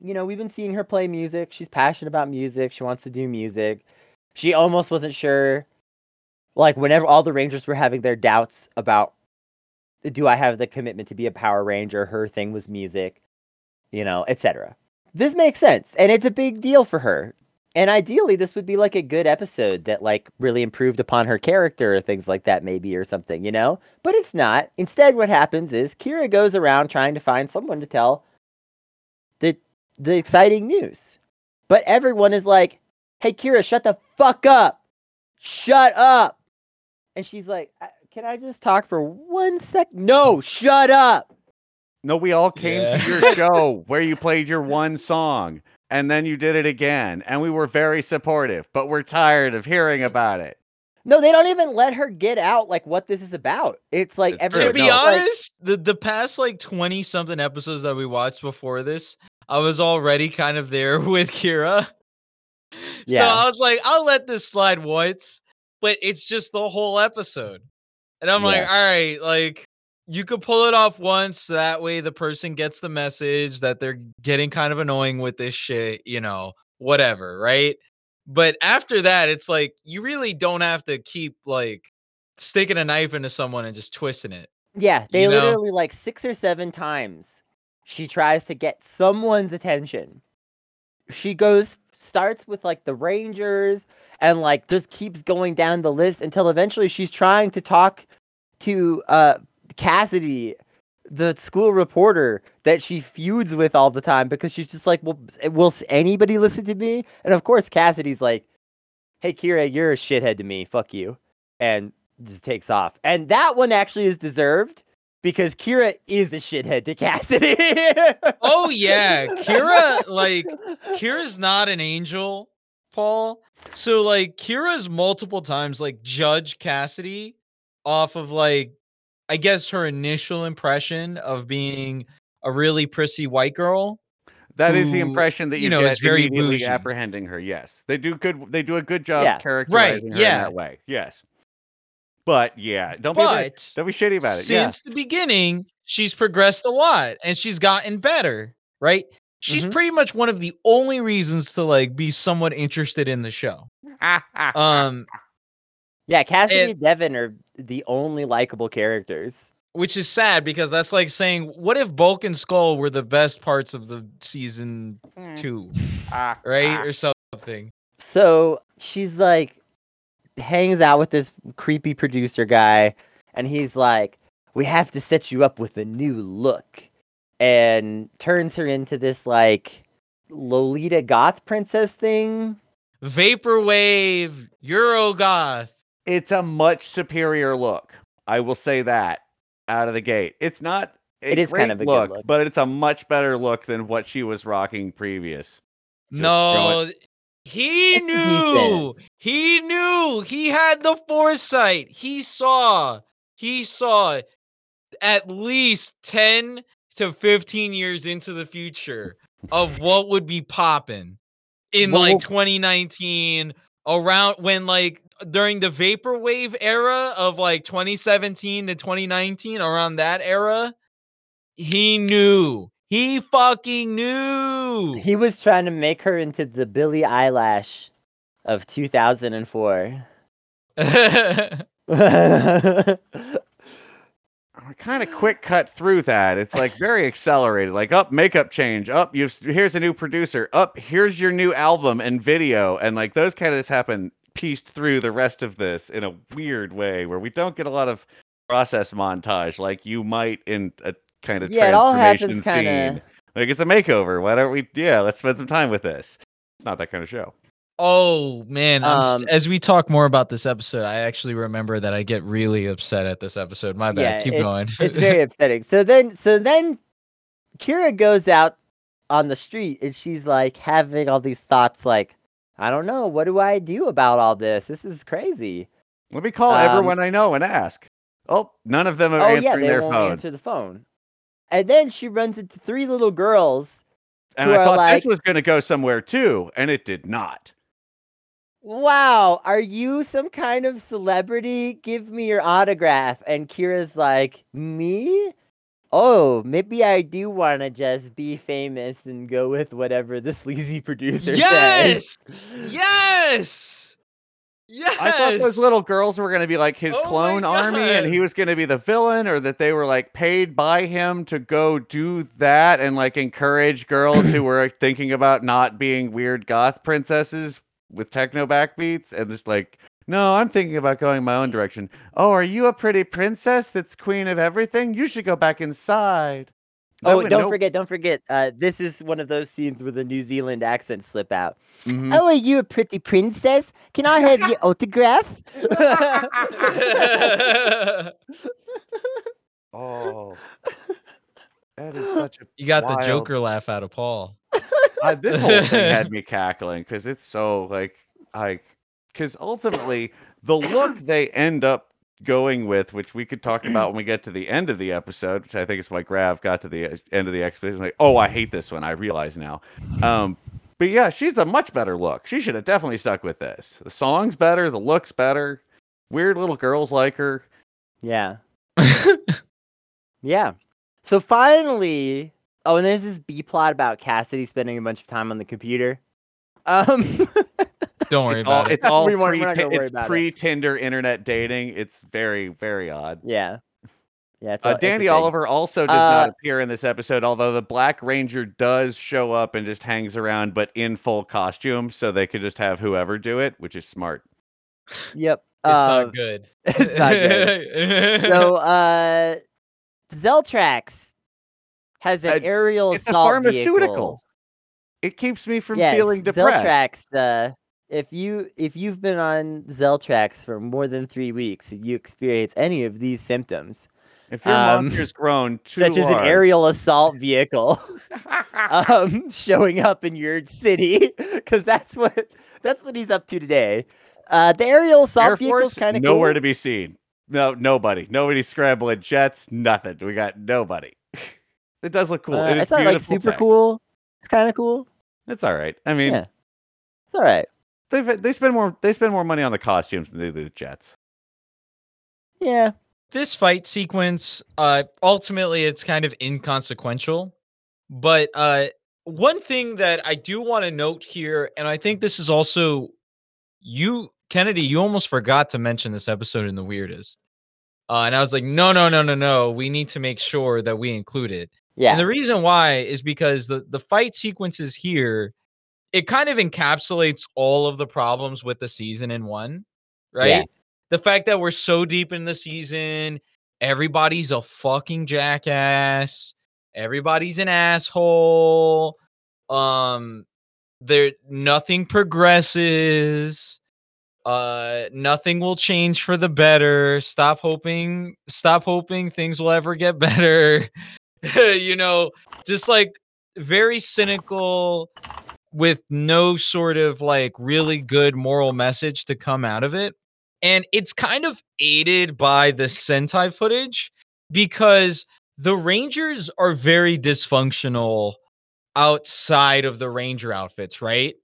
you know, we've been seeing her play music. She's passionate about music. She wants to do music. She almost wasn't sure, like whenever all the Rangers were having their doubts about, do I have the commitment to be a Power Ranger? Her thing was music, you know, etc. This makes sense, and it's a big deal for her. And ideally, this would be like a good episode that like really improved upon her character or things like that, maybe or something, you know. But it's not. Instead, what happens is Kira goes around trying to find someone to tell the the exciting news. But everyone is like, "Hey, Kira, shut the fuck up! Shut up!" And she's like, "Uh, "Can I just talk for one sec? No, shut up!" no we all came to your show where you played your one song and then you did it again and we were very supportive but we're tired of hearing about it No, they don't even let her get out like what this is about. It's like It's to be no. like, honest, the the past like 20 something episodes that we watched before this, I was already kind of there with Kira. Yeah. So I was like, I'll let this slide once, but it's just the whole episode. And I'm like, all right, like you could pull it off once so that way the person gets the message that they're getting kind of annoying with this shit, you know, whatever, right? But after that, it's like you really don't have to keep like sticking a knife into someone and just twisting it. Yeah, they You know? literally like six or seven times she tries to get someone's attention. She goes starts with like the Rangers and like just keeps going down the list until eventually she's trying to talk to uh Cassidy, the school reporter that she feuds with all the time because she's just like, well, will anybody listen to me? And of course, Cassidy's like, "Hey, Kira, you're a shithead to me. Fuck you," and just takes off. And that one actually is deserved because Kira is a shithead to Cassidy. Oh yeah, Kira like Kira's not an angel, Paul. So like Kira's multiple times like judge Cassidy off of like I guess her initial impression of being a really prissy white girl. That is the impression that you, you know, is very bougie. apprehending her. Yes, they do good. They do a good job Yeah. characterizing her yeah. in that way. Yes, but yeah, don't be But don't be shitty about it. Yeah, since the beginning, she's progressed a lot and she's gotten better, right? She's Mhm. pretty much one of the only reasons to like be somewhat interested in the show. Um yeah, Cassidy It- and Devin are the only likable characters. which is sad because that's like saying what if Bulk and Skull were the best parts of the season Mm. 2, Ah, right? ah. Or something. So she's like, hangs out with this creepy producer guy, and he's like, "We have to set you up with a new look," and turns her into this like Lolita goth princess thing. Vaporwave, Eurogoth. It's a much superior look. I will say that out of the gate. It's not. A It is kind of a good look, look. but it's a much better look than what she was rocking previous. Just No, he It's knew. He knew. He had the foresight. He saw. He saw at least 10 to 15 years into the future of what would be popping in Well, like 2019 around when like during the vaporwave era of like 2017 to 2019 around that era he knew he fucking knew He was trying to make her into the Billie Eilish of 2004. We kind of quick cut through that. It's like very accelerated. Like up makeup change. Up you here's a new producer. Up here's your new album and video. And like those kind of just happen pieced through the rest of this in a weird way where we don't get a lot of process montage like you might in a kind of Yeah, it all transformation happens kinda- scene. Like it's a makeover. Why don't we? Yeah, let's spend some time with this. It's not that kind of show. Oh man, I'm s- Um, as we talk more about this episode, I actually remember that I get really upset at this episode. My bad. Yeah, Keep it's- going. it's very upsetting. So then, so then, Kira goes out on the street and she's like having all these thoughts, like, I don't know, what do I do about all this? This is crazy. Let me call Um, everyone I know and ask. Oh, none of them are oh answering yeah, they their won't phone. answer the phone. And then she runs into three little girls. And who I thought this was going to go somewhere too, and it did not. Wow, are you some kind of celebrity? Give me your autograph. And Kira's like, me? Oh, maybe I do want to just be famous and go with whatever the sleazy producer says. yes, yes, yes. I thought those little girls were going to be like his Oh clone army, and he was going to be the villain, or that they were like paid by him to go do that and like encourage girls who were thinking about not being weird goth princesses with techno backbeats, and just like. No, I'm thinking about going my own direction. Oh, are you a pretty princess that's queen of everything? You should go back inside. Oh, don't no. forget, don't forget. Uh, this is one of those scenes where the New Zealand accent slip out. Mhm. Oh, are you a pretty princess? Can I have your autograph? Oh, that is such a. you got Wild. the Joker laugh out of Paul. I, this whole thing had me cackling because it's so like like because ultimately the look they end up going with, which we could talk about when we get to the end of the episode, which I think is why Grav got to the uh, end of the expedition. Like, oh, I hate this one. I realize now. Um, but yeah, she's a much better look. She should have definitely stuck with this. The song's better. The look's better. Weird little girls like her. yeah. Yeah. So finally, oh, and there's this B plot about Cassidy spending a bunch of time on the computer. Um, Don't worry It's all, about it. it's all pre, we're not gonna worry it's about it. pre Tinder internet dating. It's very very odd. yeah. Yeah. It's Uh, all- it's Danny thing. Oliver also does not Uh, appear in this episode, although the Black Ranger does show up and just hangs around, but in full costume, so they could just have whoever do it, which is smart. Yep. It's uh, not good. it's not good. so, uh, Zeltrax has an Uh, aerial It's a assault pharmaceutical. vehicle. It keeps me from Yes, feeling depressed. Zeltrax, uh, if you if you've been on Zeltrax for more than three weeks, and you experience any of these symptoms, If your Um, monster's grown too such as an aerial assault vehicle, um, showing up in your city, because that's what that's what he's up to today. Uh, the aerial assault Air vehicle's kind of nowhere cool. to be seen. No, nobody. Nobody scrambling jets. Nothing. We got nobody. It does look cool. Uh, it is it's not like super tech. cool. It's kind of cool. It's all right. I mean, Yeah. It's all right. They they spend more they spend more money on the costumes than they do the jets. Yeah. this fight sequence uh ultimately it's kind of inconsequential but uh one thing that i do want to note here and i think this is also you kennedy you almost forgot to mention this episode in the weirdest uh, and i was like no no no no no we need to make sure that we include it Yeah. and the reason why is because the the fight sequences here, it kind of encapsulates all of the problems with the season in one, right? Yeah. The fact that we're so deep in the season, everybody's a fucking jackass, everybody's an asshole. Um there nothing progresses. Uh nothing will change for the better. Stop hoping, stop hoping things will ever get better. you know, just like very cynical with no sort of like really good moral message to come out of it. And it's kind of aided by the Sentai footage because the Rangers are very dysfunctional outside of the Ranger outfits, right?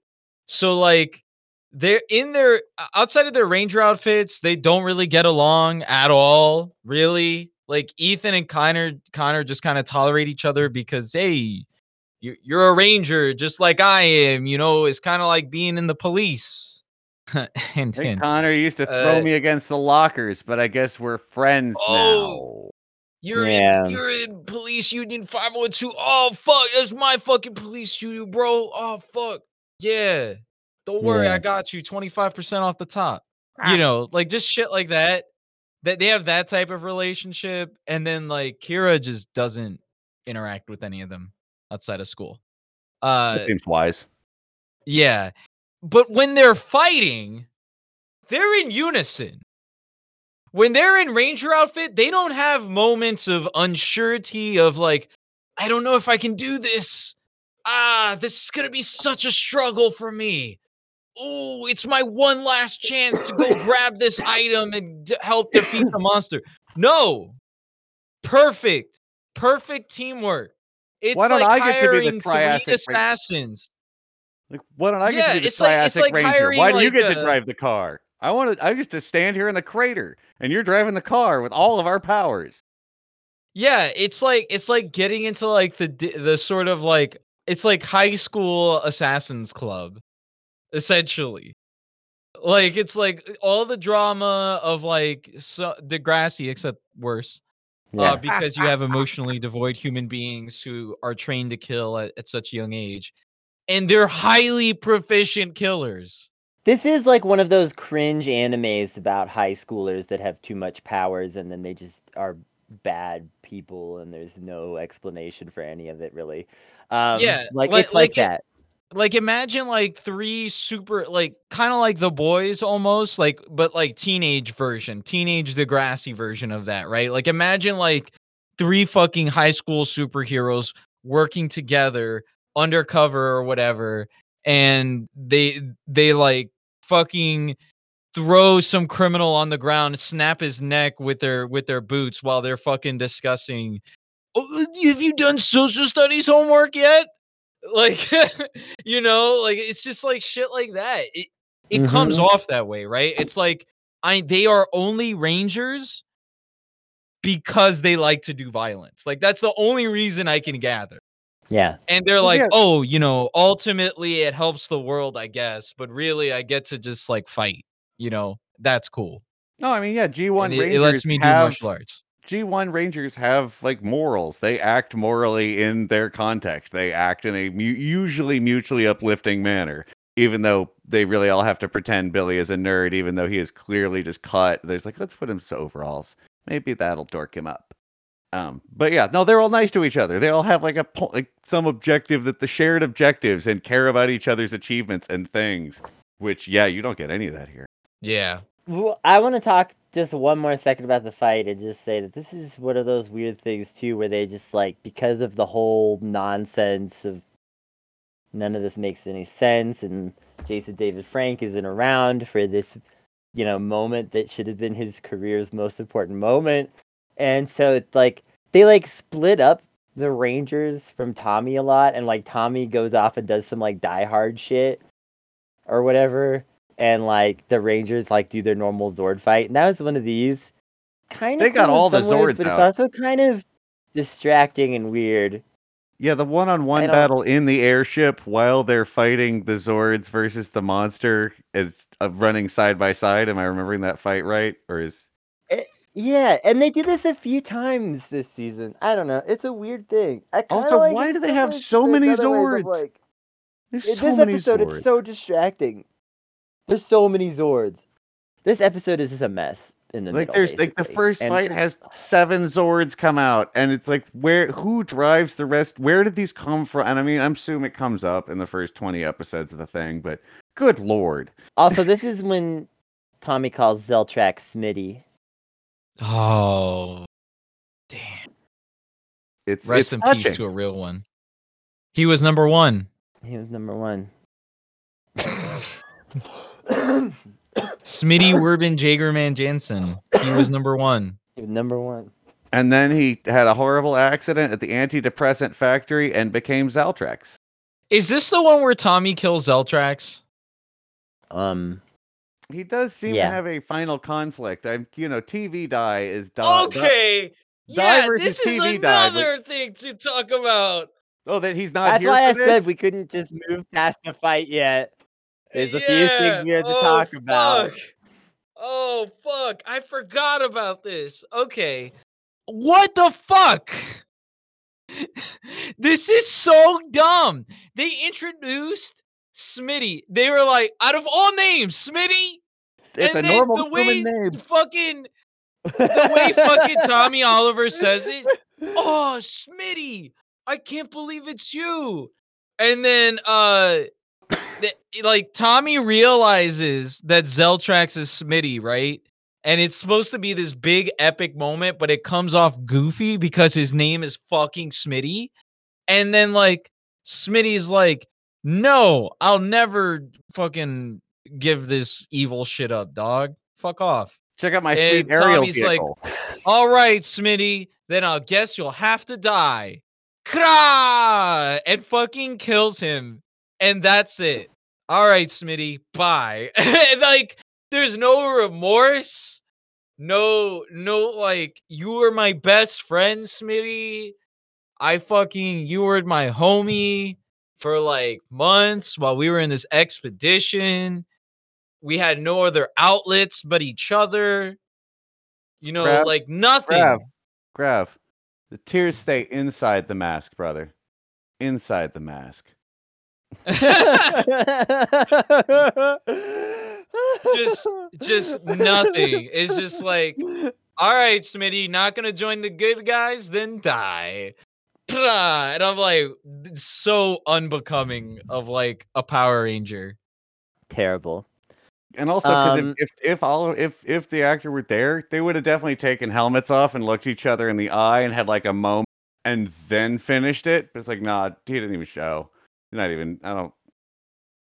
So, like, they're in their outside of their Ranger outfits, they don't really get along at all, really. Like Ethan and Connor, Connor just kind of tolerate each other because hey, you're you're a ranger just like I am. You know, it's kind of like being in the police. and, I think. Connor used to throw Uh, me against the lockers, but I guess we're friends Oh. You're Yeah. in you're in police union 502. Oh fuck, that's my fucking police union, bro. Oh fuck. Yeah. Don't worry, Yeah. I got you 25% off the top. Ah. You know, like just shit like that. That they have that type of relationship. And then like Kira just doesn't interact with any of them outside of school. Uh That seems wise. yeah. But when they're fighting, they're in unison. When they're in ranger outfit, they don't have moments of unsurety of like, I don't know if I can do this. Ah, this is going to be such a struggle for me. Oh, it's my one last chance to go grab this item and d- help defeat the monster. No. Perfect. Perfect teamwork. It's Why don't like I get to be the Triassic assassins. Like, why don't I get Yeah, to be the it's like- Triassic like Ranger? Why do you get to uh drive the car? I want to. I used to stand here in the crater, and you're driving the car with all of our powers. Yeah, it's like it's like getting into like the the sort of like it's like high school assassins club essentially. Like it's like all the drama of like so, Degrassi except worse. Yeah. Uh, because you have emotionally devoid human beings who are trained to kill at, at such a young age. And they're highly proficient killers. This is like one of those cringe animes about high schoolers that have too much powers and then they just are bad people and there's no explanation for any of it really. Um, Yeah, like like- it's like, like it- that. Like imagine like three super like kind of like the boys almost like but like teenage version teenage degrassi version of that right? Like imagine like three fucking high school superheroes working together undercover or whatever and they they like fucking throw some criminal on the ground snap his neck with their with their boots while they're fucking discussing oh, have you done social studies homework yet like you know like it's just like shit like that. It it comes Mhm. off that way right? It's like i they are only rangers because they like to do violence. Like that's the only reason i can gather. Yeah. and they're like yeah. oh you know ultimately it helps the world i guess but really i get to just like fight you know? That's cool. No, I mean, yeah, G1 it, Rangers it lets me do have martial arts G1 Rangers have like morals. They act morally in their context. They act in a mu- usually mutually uplifting manner. Even though they really all have to pretend Billy is a nerd, even though he is clearly just cut. There's like, let's put him to overalls. Maybe that'll dork him up. Um, but yeah, no, they're all nice to each other. They all have like a po- like some objective that the shared objectives and care about each other's achievements and things. which yeah, you don't get any of that here. Yeah. Well, I want to talk just one more second about the fight and just say that this is one of those weird things too, where they just like because of the whole nonsense of none of this makes any sense, and Jason David Frank isn't around for this, you know, moment that should have been his career's most important moment, and so it's like they like split up the Rangers from Tommy a lot, and like Tommy goes off and does some like Die Hard shit or whatever, and like the Rangers like do their normal Zord fight, and that was one of these. Kind of, They got cool all the ways, Zords but out. it's also kind of distracting and weird. Yeah, the one-on-one battle in the airship while they're fighting the Zords versus the monster. It's uh, running side by side. Am I remembering that fight right? Or is Yeah, and they do this a few times this season. I don't know. It's a weird thing. I Also, like why do they have so many other ways, I'm Zords? like, there's in so this episode, Zords. it's so distracting. There's so many Zords. This episode is just a mess in the like middle. there's like the first And- fight has seven Zords come out, and it's like where who drives the rest? Where did these come from? And I mean, I'm assuming it comes up in the first 20 episodes of the thing, but good lord. Also, this is when Tommy calls Zeltrax Smitty. Oh. Damn. It's Rest it's in touching. peace to a real one. He was number one. He was number one. Smitty Werbenjägermanjensen. He was number one. He was number one. And then he had a horrible accident at the antidepressant factory and became Zeltrax. Is this the one where Tommy kills Zeltrax? Um, He does seem Yeah. to have a final conflict. I'm, you know, TV die is die. Okay. Die Yeah, versus this is TV die, but- another thing to talk about. Oh, that he's not that's here. why I this? said we couldn't just move past the fight yet. There's a few things we had to oh, talk about. fuck. Oh fuck! I forgot about this. Okay, what the fuck? this is so dumb. They introduced Smitty. They were like, out of all names, Smitty. It's and a normal the way human name. fucking the way fucking Tommy Oliver says it. oh smitty i can't believe it's you and then uh like tommy realizes that zeltrax is smitty right and it's supposed to be this big epic moment but it comes off goofy because his name is fucking smitty and then like smitty's like no i'll never fucking give this evil shit up dog fuck off Check out my And sweet aerial Tommy's like, all right, Smitty, then I'll guess you'll have to die. Kra! And fucking kills him. And that's it. All right, Smitty, bye. Like, there's no remorse. No, no, like, you were my best friend, Smitty. I fucking, you were my homie for like months while we were in this expedition. We had no other outlets but each other. You know, Grav, like nothing. Grav, Grav, the tears stay inside the mask, brother. Inside the mask. Just just nothing. It's just like, all right, Smitty, not gonna join the good guys, then die. And I'm like, so unbecoming of like a Power Ranger. Terrible. And also, because Um, if, if if all if if the actor were there, they would have definitely taken helmets off and looked each other in the eye and had like a moment and then finished it. But it's like, nah, he didn't even show. He's not even. I don't.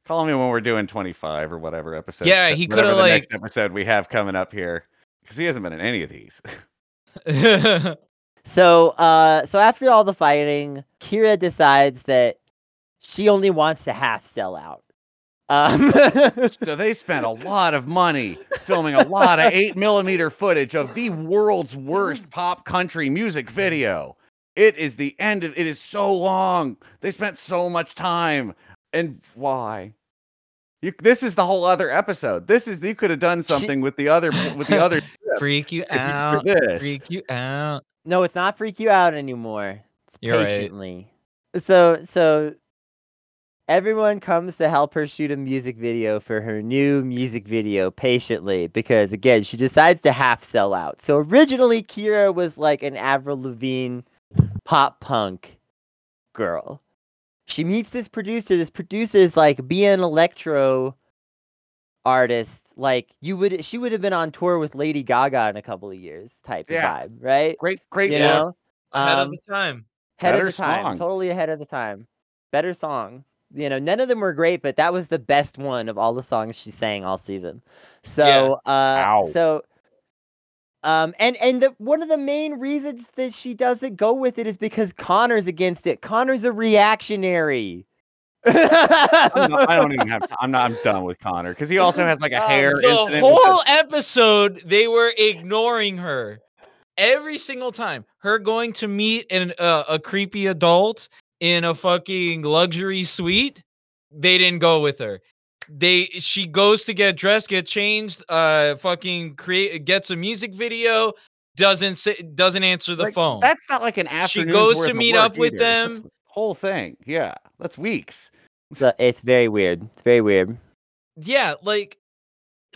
Call me when we're doing twenty five or whatever episode. Yeah, he coulda, the like- next episode we have coming up here because he hasn't been in any of these. So, uh, so after all the fighting, Kira decides that she only wants to half sell out. Um, so they spent a lot of money filming a lot of eight millimeter footage of the world's worst pop country music video. It is the end of it is so long. They spent so much time. And why? You, this is the whole other episode. This is you could have done something with the other with the other freak you if you- out. this. Freak you out. no, it's not freak you out anymore. It's You're right. So, so everyone comes to help her shoot a music video for her new music video patiently because again, she decides to half sell out. So originally, Kira was like an Avril Lavigne pop punk girl. She meets this producer. This producer is like be an electro artist, like you would, she would have been on tour with Lady Gaga in a couple of years, type Yeah. of vibe, right? Great, great. You yeah. know, Ahead Um, of the time. ahead Better of the time, song. totally ahead of the time. Better song. You know, none of them were great, but that was the best one of all the songs she sang all season. So, uh, Ow. so, um, and and the one of the main reasons that she doesn't go with it is because Connor's against it. Connor's a reactionary. I'm not- I don't even have. To, I'm not. I'm done with Connor because he also has like a Um, hair The incident. with whole episode, they were ignoring her. Every single time, her going to meet an, uh, a creepy adult in a fucking luxury suite, they didn't go with her. They she goes to get dressed, get changed, uh, fucking create, gets a music video, doesn't say, doesn't answer the Like, phone. That's not like an afternoon. She goes to meet up with them. the whole thing. Yeah, that's weeks. So it's very weird. It's very weird. yeah, like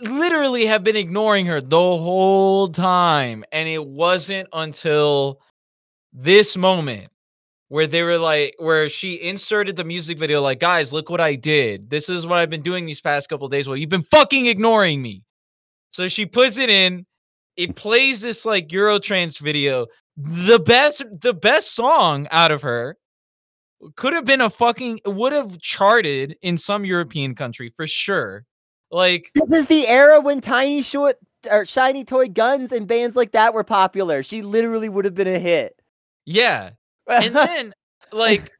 literally have been ignoring her the whole time. And it wasn't until this moment where they were like, where she inserted the music video, like, guys, look what I did. This is what I've been doing these past couple days. Well, you've been fucking ignoring me. So she puts it in. It plays this like Eurotrance video. The best, the best song out of her could have been a fucking would have charted in some European country for sure. Like This is the era when tiny short or shiny toy guns and bands like that were popular. She literally would have been a hit. yeah. And then like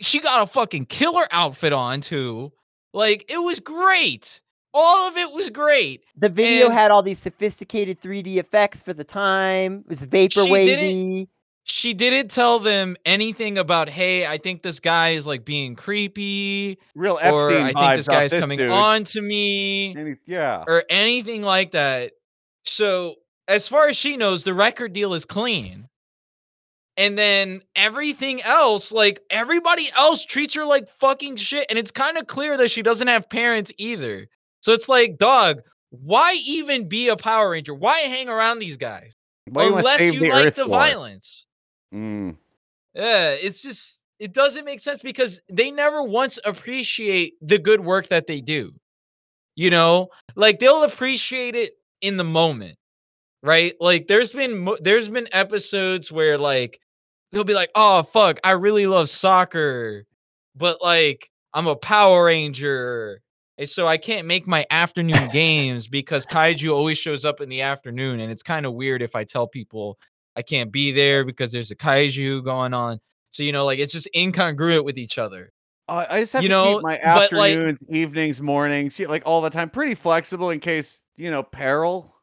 she got a fucking killer outfit on too. Like it was great. All of it was great. the video and- had all these sophisticated 3D effects for the time. It was vapor She didn't- She didn't tell them anything about, hey, I think this guy is like being creepy, Real Epstein or I think this off guy's this coming dude. on to me. And he- yeah. or anything like that. So, as far as she knows, the record deal is clean. And then everything else, like everybody else treats her like fucking shit. And it's kind of clear that she doesn't have parents either. So it's like, dog, why even be a Power Ranger? Why hang around these guys? You Unless you the like the violence. Mm. Yeah, it's just it doesn't make sense because they never once appreciate the good work that they do. You know, like they'll appreciate it in the moment, right? Like there's been there's been episodes where like they'll be like, "Oh fuck, I really love soccer, but like I'm a Power Ranger." And so I can't make my afternoon games because kaiju always shows up in the afternoon and it's kind of weird if I tell people I can't be there because there's a kaiju going on. So you know, like it's just incongruent with each other. Uh, I just have You to know, keep my but, like- afternoons, evenings, mornings, like all the time, pretty flexible in case you know peril.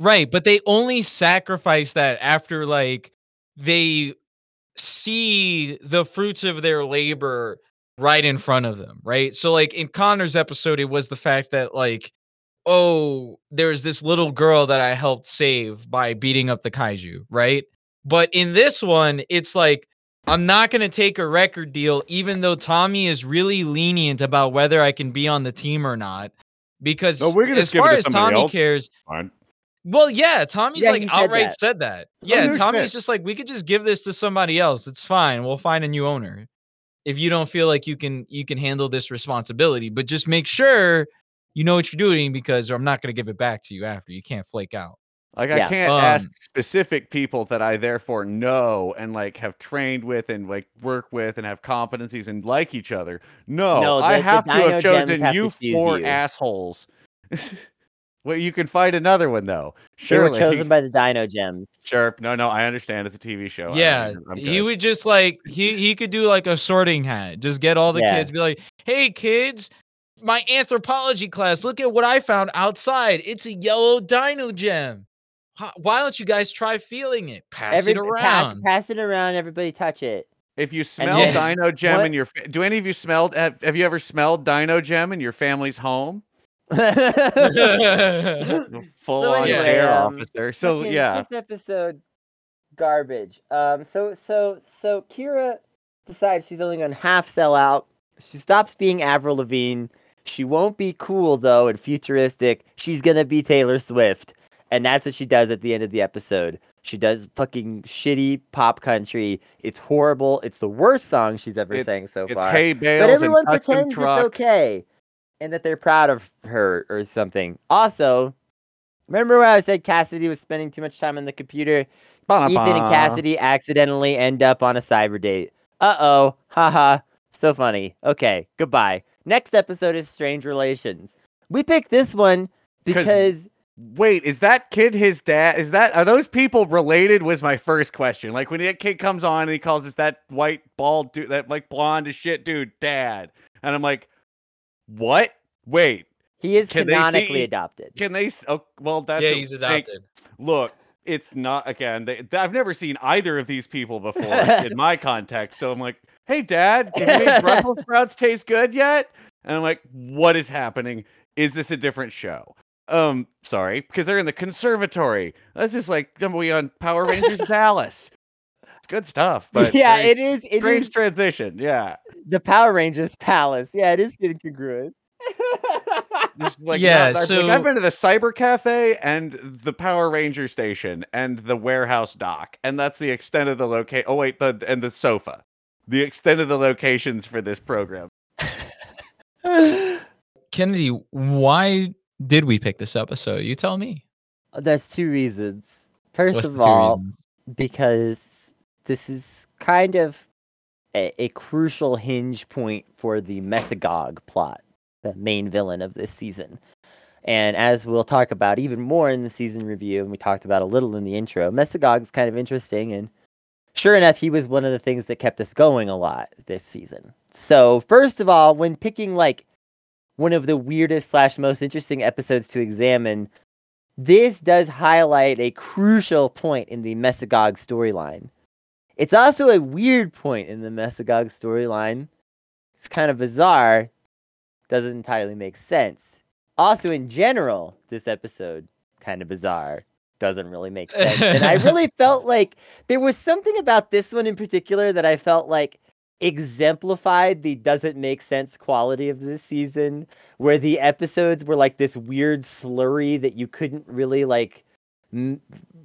Right, but they only sacrifice that after like they see the fruits of their labor right in front of them, right? So like in Connor's episode it was the fact that like oh, there's this little girl that I helped save by beating up the kaiju, right? But in this one it's like I'm not going to take a record deal even though Tommy is really lenient about whether I can be on the team or not because No, we're gonna as just give it far as Tommy else. cares Fine. Well, yeah, Tommy's Yeah, like said outright that. said that. Yeah, no Tommy's shit. just like, we could just give this to somebody else. It's fine. We'll find a new owner. If you don't feel like you can you can handle this responsibility, but just make sure you know what you're doing because I'm not gonna give it back to you after. You can't flake out. Like Yeah. I can't Um, ask specific people that I therefore know and like have trained with and like work with and have competencies and like each other. No, No, I the- the have to have chosen have you choose four you. assholes. well, you can find another one though. They were Surely. chosen by the Dino Gems. Sure. No, no, I understand. It's a TV show. I don't yeah, even- I'm he would just like he he could do like a sorting hat. Just get all the Yeah. kids, be like, "Hey kids, my anthropology class. Look at what I found outside. It's a yellow dino gem. Why don't you guys try feeling it? Pass Every, it around." pass it around. Everybody touch it. If you smell then- Dino Gem What- in your, do any of you smelled? Have, have you ever smelled Dino Gem in your family's home? Full So on anyway, dare um, officer. So Fucking yeah, this episode garbage. Um, so so so Kira decides she's only gonna half sell out. She stops being Avril Lavigne. She won't be cool though and futuristic. She's gonna be Taylor Swift, and that's what she does at the end of the episode. She does fucking shitty pop country. It's horrible. It's the worst song she's ever It's- sang so it's far. hay bales but everyone and pretends trucks. it's okay. And that they're proud of her or something. Also, remember when I said Cassidy was spending too much time on the computer? Ethan and Cassidy accidentally end up on a cyber date. Uh oh. Haha. So funny. Okay. Goodbye. Next episode is Strange Relations. We picked this one because Wait, is that kid his dad? Is that are those people related? Was my first question. Like when that kid comes on and he calls us that white bald dude, that like blonde as shit dude, dad, and I'm like, what? Wait, he is Can canonically see- adopted. can they? Oh, well, that's yeah, a- he's thank- adopted. look, it's not again. They, I've never seen either of these people before in my context. So I'm like, hey, dad, have you made Brussels sprouts taste good yet? And I'm like, what is happening? Is this a different show? Um, sorry, because they're in the conservatory. This is like we on Power Rangers Dallas. It's good stuff, but yeah, very it is. It strange is transition. Yeah, the Power Rangers Palace. Yeah, it is getting congruous. Just like Yeah, not- I've- so- like, I've been to the cyber cafe and the Power Ranger station and the warehouse dock, and that's the extent of the location. Oh wait, the and the sofa. The extent of the locations for this program. Kennedy, why did we pick this episode? You tell me. Uh, there's two reasons. First What's of all, reasons? because this is kind of a, a crucial hinge point for the Mesagog plot, the main villain of this season. And as we'll talk about even more in the season review, and we talked about a little in the intro, Mesagog's kind of interesting. And sure enough, he was one of the things that kept us going a lot this season. So, first of all, when picking like one of the weirdest slash most interesting episodes to examine, this does highlight a crucial point in the Mesagog storyline. It's also a weird point in the Mesagog storyline. It's kind of bizarre. Doesn't entirely make sense. Also, in general, this episode kind of bizarre. Doesn't really make sense. and I really felt like there was something about this one in particular that I felt like exemplified the doesn't make sense quality of this season where the episodes were like this weird slurry that you couldn't really like m-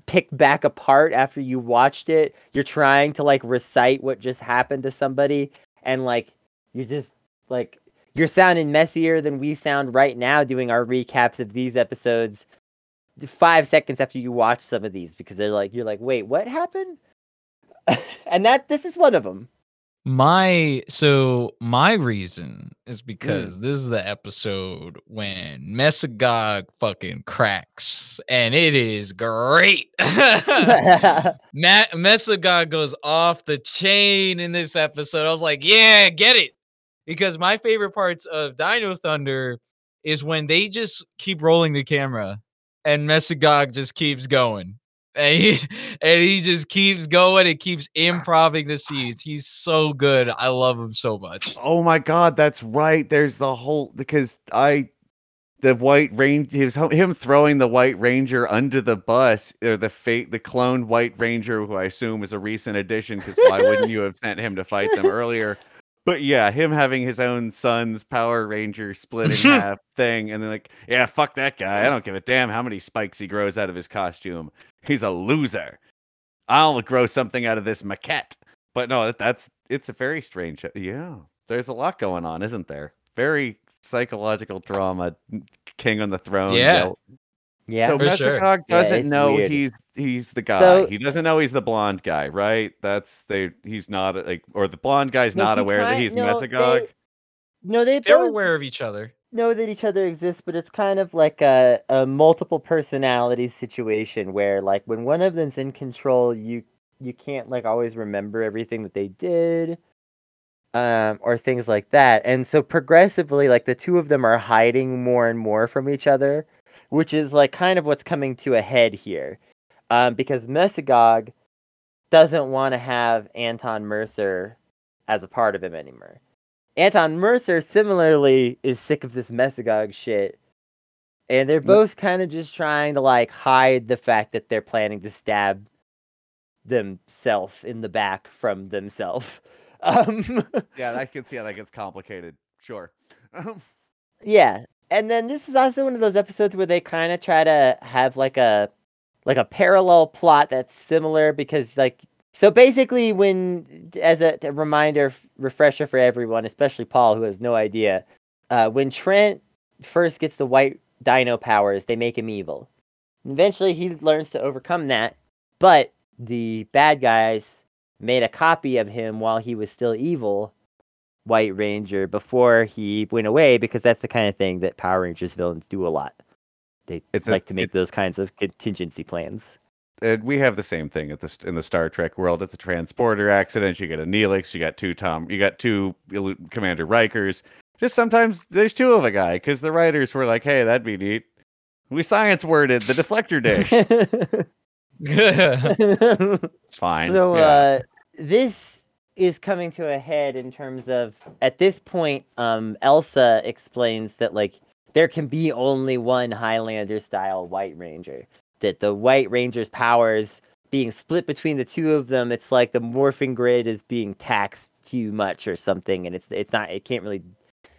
pick back apart after you watched it. You're trying to like recite what just happened to somebody and like you just like you're sounding messier than we sound right now doing our recaps of these episodes five seconds after you watch some of these because they're like you're like wait what happened? And that this is one of them My so my reason is Mm. because this is the episode when Mesagog fucking cracks, and it is great. Matt Mesagog goes off the chain in this episode. I was like, yeah, get it. Because my favorite parts of Dino Thunder is when they just keep rolling the camera and Mesagog just keeps going. And he, and he just keeps going and keeps improving the scenes. He's so good. I love him so much. Oh my god, that's right. There's the whole because I the white ranger he was him throwing the white ranger under the bus or the fate the cloned white ranger who I assume is a recent addition because why wouldn't you have sent him to fight them earlier? But yeah, him having his own son's Power Ranger split in half thing, and then like, yeah, fuck that guy. I don't give a damn how many spikes he grows out of his costume. He's a loser. I'll grow something out of this maquette. But no, that's it's a very strange. Uh, yeah, there's a lot going on, isn't there? Very psychological drama. King on the throne. Yeah. Guilt. yeah So For sure. Mesagog Yeah, doesn't it's know weird. he's he's the guy. So- he doesn't know he's the blonde guy, right? That's they. He's not like, or the blonde guy's No, not he aware that he's no, Mesagog. they- no they They're both aware of each other. know that each other exists, but it's kind of like a, a multiple personality situation where like when one of them's in control, you you can't like always remember everything that they did. Um, or things like that. And so progressively, like the two of them are hiding more and more from each other, which is like kind of what's coming to a head here. Um, because Mesagog doesn't want to have Anton Mercer as a part of him anymore. Anton Mercer similarly is sick of this Mesagog shit. And they're both kind of just trying to like hide the fact that they're planning to stab themselves in the back from themselves. Um Yeah, I can see how that gets complicated. Sure. yeah. And then this is also one of those episodes where they kind of try to have like a like a parallel plot that's similar because like so basically when as a, a reminder refresher for everyone especially paul who has no idea uh, when Trent first gets the white dino powers, they make him evil. Eventually, he learns to overcome that, but the bad guys made a copy of him while he was still evil, White Ranger, before he went away, because that's the kind of thing that Power Rangers villains do a lot. They It's a- like to make it- those kinds of contingency plans. And we have the same thing at the st- in the Star Trek world. It's a transporter accident. You get a Neelix. You got two Tom. You got two Commander Rikers. Just sometimes there's two of a guy because the writers were like, "Hey, that'd be neat." We science worded the deflector dish. It's fine. So Yeah. uh, this is coming to a head in terms of at this point, um, Elsa explains that like there can be only one Highlander style White Ranger. That the White Ranger's powers being split between the two of them, it's like the morphing grid is being taxed too much or something, and it's it's not it can't really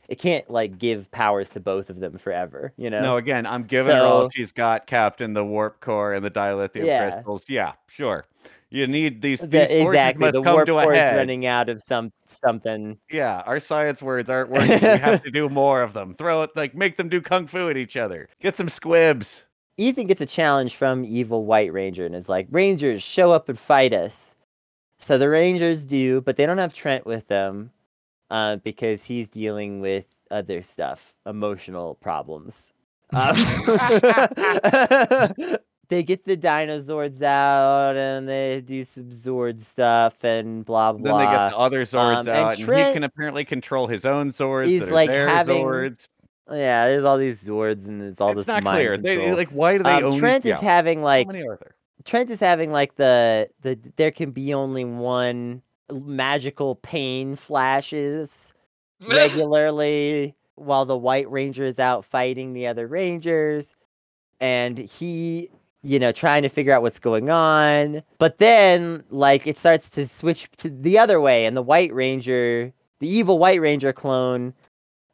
it can't like give powers to both of them forever, you know? No, again, I'm giving her all she's got, Captain. The warp core and the dilithium Yeah. crystals. Yeah, sure. You need these. The- These forces exactly. The warp core is running out of some something. Yeah, our science words aren't working. we have to do more of them. Throw it like make them do kung fu at each other. Get some squibs. Ethan gets a challenge from evil White Ranger and is like, Rangers, show up and fight us. So the Rangers do, but they don't have Trent with them uh, because he's dealing with other stuff, emotional problems. Um, they get the dinosaurs out and they do some Zord stuff and blah blah. Then they get the other Zords Um, and out, and, he Trent can apparently control his own Zords. He's like, having Zords. Yeah, there's all these Zords and there's all it's this not mind clear. They like why do they Um, own? Trent yeah. is having like How many are there? Trent is having like the the there can be only one magical pain flashes regularly while the White Ranger is out fighting the other Rangers, and he you know trying to figure out what's going on. But then like it starts to switch to the other way, and the White Ranger, the evil White Ranger clone.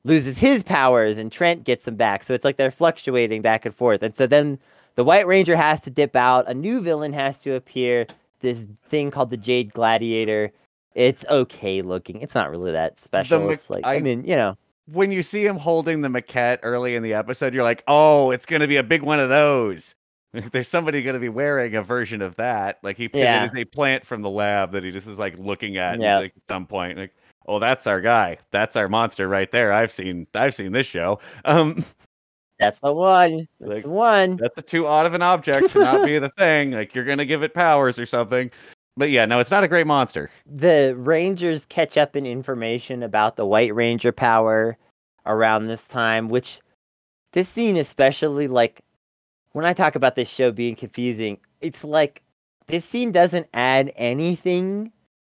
Loses his powers and Trent gets them back. So it's like they're fluctuating back and forth. And so then the White Ranger has to dip out. A new villain has to appear. This thing called the Jade Gladiator. It's okay looking. It's not really that special. Mc- it's like I, I- mean, you know, When you see him holding the maquette early in the episode, you're like, oh, it's gonna be a big one of those. There's somebody gonna be wearing a version of that. Like he Yeah. it is a plant from the lab that he just is like looking at Yeah. like, at some point. Like, oh, that's our guy. That's our monster right there. I've seen I've seen this show. Um that's the one. That's Like, the one. that's a too odd of an object to not be the thing. Like you're gonna give it powers or something. But yeah, no, it's not a great monster. The Rangers catch up in information about the White Ranger power around this time, which this scene especially like when I talk about this show being confusing, it's like this scene doesn't add anything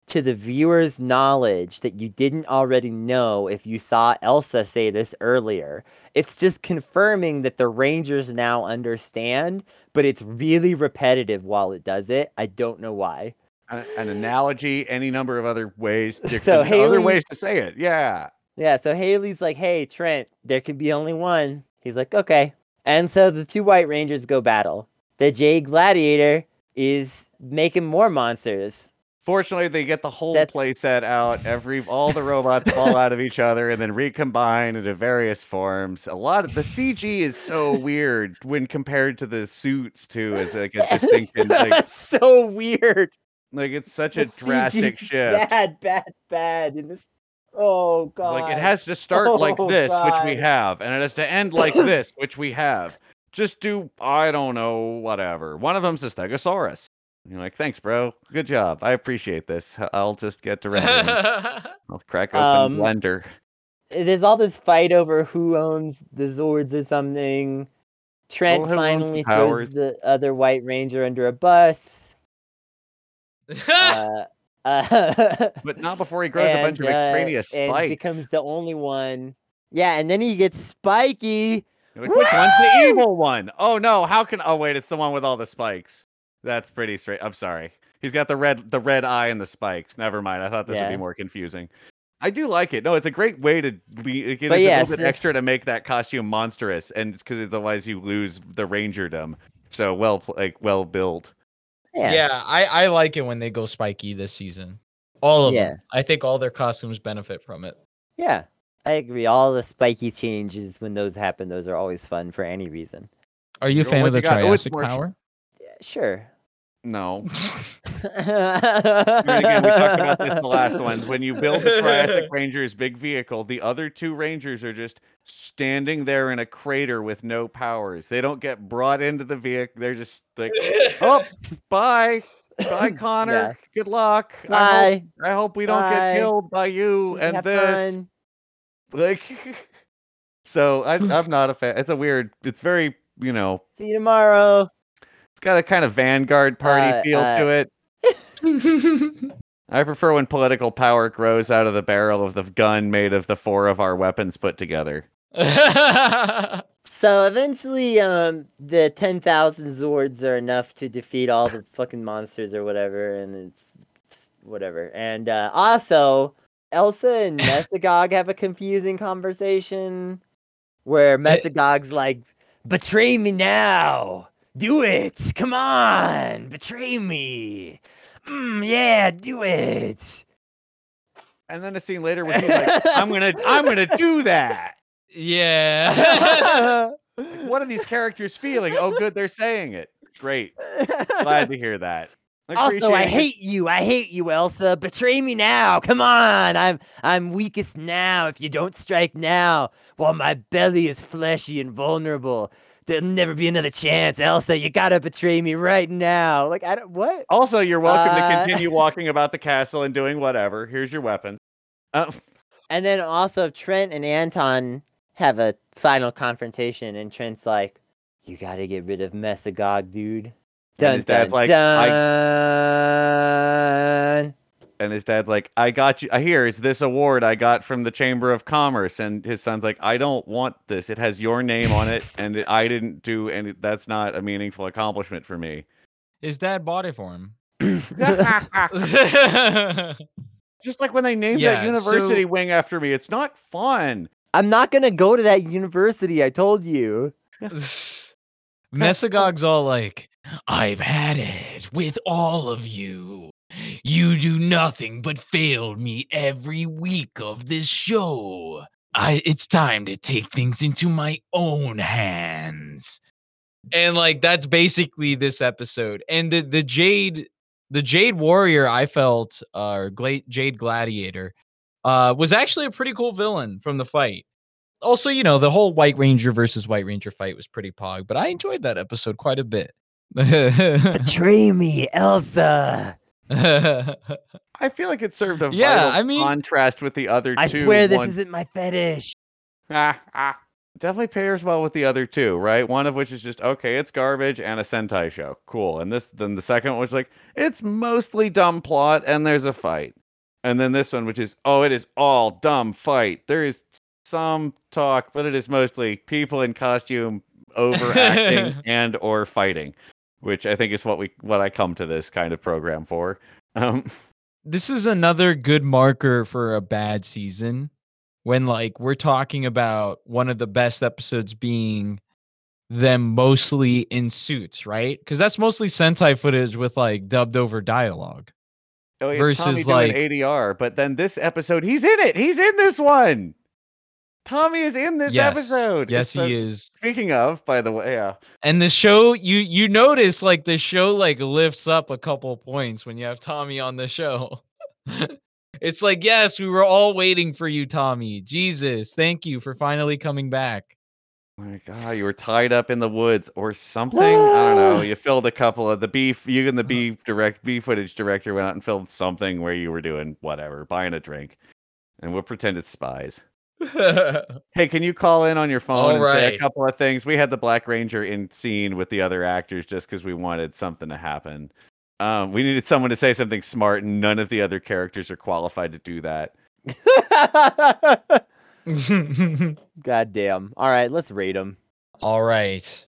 to the viewer's knowledge that you didn't already know if you saw Elsa say this earlier. It's just confirming that the Rangers now understand, but it's really repetitive while it does it. I don't know why. An, an analogy, any number of other ways. So there's other ways to say it. Yeah. Yeah, so Hayley's like, "Hey, Trent, there can be only one." He's like, "Okay." And so the two White Rangers go battle. The Jade Gladiator is making more monsters. Fortunately, they get the whole That's- play set out. Every all the robots fall out of each other and then recombine into various forms. A lot of the CG is so weird when compared to the suits too, as like a distinction. Like, That's so weird. like it's such a The drastic CG's shift. Bad, bad, bad. In this. Oh god. Like it has to start like Oh, this, which we have, and it has to end like this, which we have. Just do I don't know, whatever. One of them's a Stegosaurus. You're like, thanks, bro. Good job. I appreciate this. I'll just get to rendering. I'll crack open Um, Blender. There's all this fight over who owns the Zords or something. Trent who owns the finally throws the other White Ranger under a bus. uh, uh, But not before he grows a bunch of and, uh, extraneous and spikes. becomes the only one. Yeah, and then he gets spiky. Which one's the evil one? Oh no, how can oh wait, it's the one with all the spikes. That's pretty straight. I'm sorry. He's got the red the red eye and the spikes. Never mind. I thought this would be more confusing. I do like it. No, it's a great way to be it a little bit uh, extra to make that costume monstrous, and it's because otherwise you lose the rangerdom. So well, like well built. Yeah. yeah, I, I like it when they go spiky this season. All of Yeah. them. I think all their costumes benefit from it. Yeah. I agree. All the spiky changes when those happen, those are always fun for any reason. Are you a Well, fan of the you got? Oh, Triassic power? Yeah, sure. No. Again, we talked about this in the last one. When you build the Triassic Ranger's big vehicle, the other two Rangers are just standing there in a crater with no powers. They don't get brought into the vehicle. They're just like, oh, bye. Bye, Connor. Yeah. Good luck. I hope, Bye. I hope we don't get killed by you and Have this. fun. Like, so I, I'm not a fan. It's a weird, it's very, you know, See you tomorrow. it's got a kind of Vanguard party Uh, feel uh, to it. I prefer when political power grows out of the barrel of the gun made of the four of our weapons put together. So eventually, um, the ten thousand Zords are enough to defeat all the fucking monsters or whatever, and it's, it's whatever. And uh, also, Elsa and Mesagog have a confusing conversation where Mesagog's like, "Betray me now, do it, come on, betray me, mm, yeah, do it." And then a scene later when he's like, "I'm gonna, I'm gonna do that." Yeah. What are these characters feeling? Oh, good, they're saying it. Great, glad to hear that. Also, I it. hate you. I hate you, Elsa. Betray me now. Come on. I'm I'm weakest now. If you don't strike now, while my belly is fleshy and vulnerable, there'll never be another chance. Elsa, you gotta betray me right now. Like I don't what? Also, you're welcome Uh, to continue walking about the castle and doing whatever. Here's your weapon. Uh, And then also Trent and Anton have a final confrontation, and Trent's like, "You gotta get rid of Mesagog, dude." Dun, his dad's dun, like, dun. and his dad's like, "I got you. I hear Here is this award I got from the Chamber of Commerce." And his son's like, "I don't want this. It has your name on it, and it- I didn't do any. That's not a meaningful accomplishment for me." His dad bought it for him. Just like when they named Yeah, that university so- wing after me, it's not fun. I'm not gonna go to that university. I told you. Mesagog's all like, I've had it with all of you. You do nothing but fail me every week of this show. I it's time to take things into my own hands. And like that's basically this episode. And the the Jade the Jade Warrior I felt uh or Jade Gladiator uh was actually a pretty cool villain from the fight also, you know, the whole White Ranger versus White Ranger fight was pretty pog, but I enjoyed that episode quite a bit. Betray me, Elsa. I feel like it served a Yeah, vital I mean- contrast with the other I two. swear this one- isn't my fetish. Ah, ah. Definitely pairs well with the other two, right? One of which is just okay, it's garbage and a Sentai show, cool. And this, then the second one was like it's mostly dumb plot and there's a fight, and then this one, which is oh, it is all dumb fight. There is some talk, but it is mostly people in costume overacting and or fighting, which I think is what we what I come to this kind of program for. Um, this is another good marker for a bad season when like we're talking about one of the best episodes being them mostly in suits, right? Because that's mostly Sentai footage with like dubbed over dialogue. Oh, it's Versus, Tommy like- ADR, but then this episode, he's in it. He's in this one. Tommy is in this yes, episode. yes, he is. Speaking of, by the way, yeah. And the show, you you notice like the show like lifts up a couple points when you have Tommy on the show. it's like, yes, we were all waiting for you, Tommy. Jesus, thank you for finally coming back. Oh my god, you were tied up in the woods or something. I don't know. You filled a couple of the beef. You and the beef direct beef footage director went out and filmed something where you were doing whatever, buying a drink, and we'll pretend it's spies. Hey, can you call in on your phone All and say a couple of things? We had the Black Ranger in scene with the other actors just because we wanted something to happen. Um, we needed someone to say something smart, and none of the other characters are qualified to do that. God damn. All right, let's rate them. all right.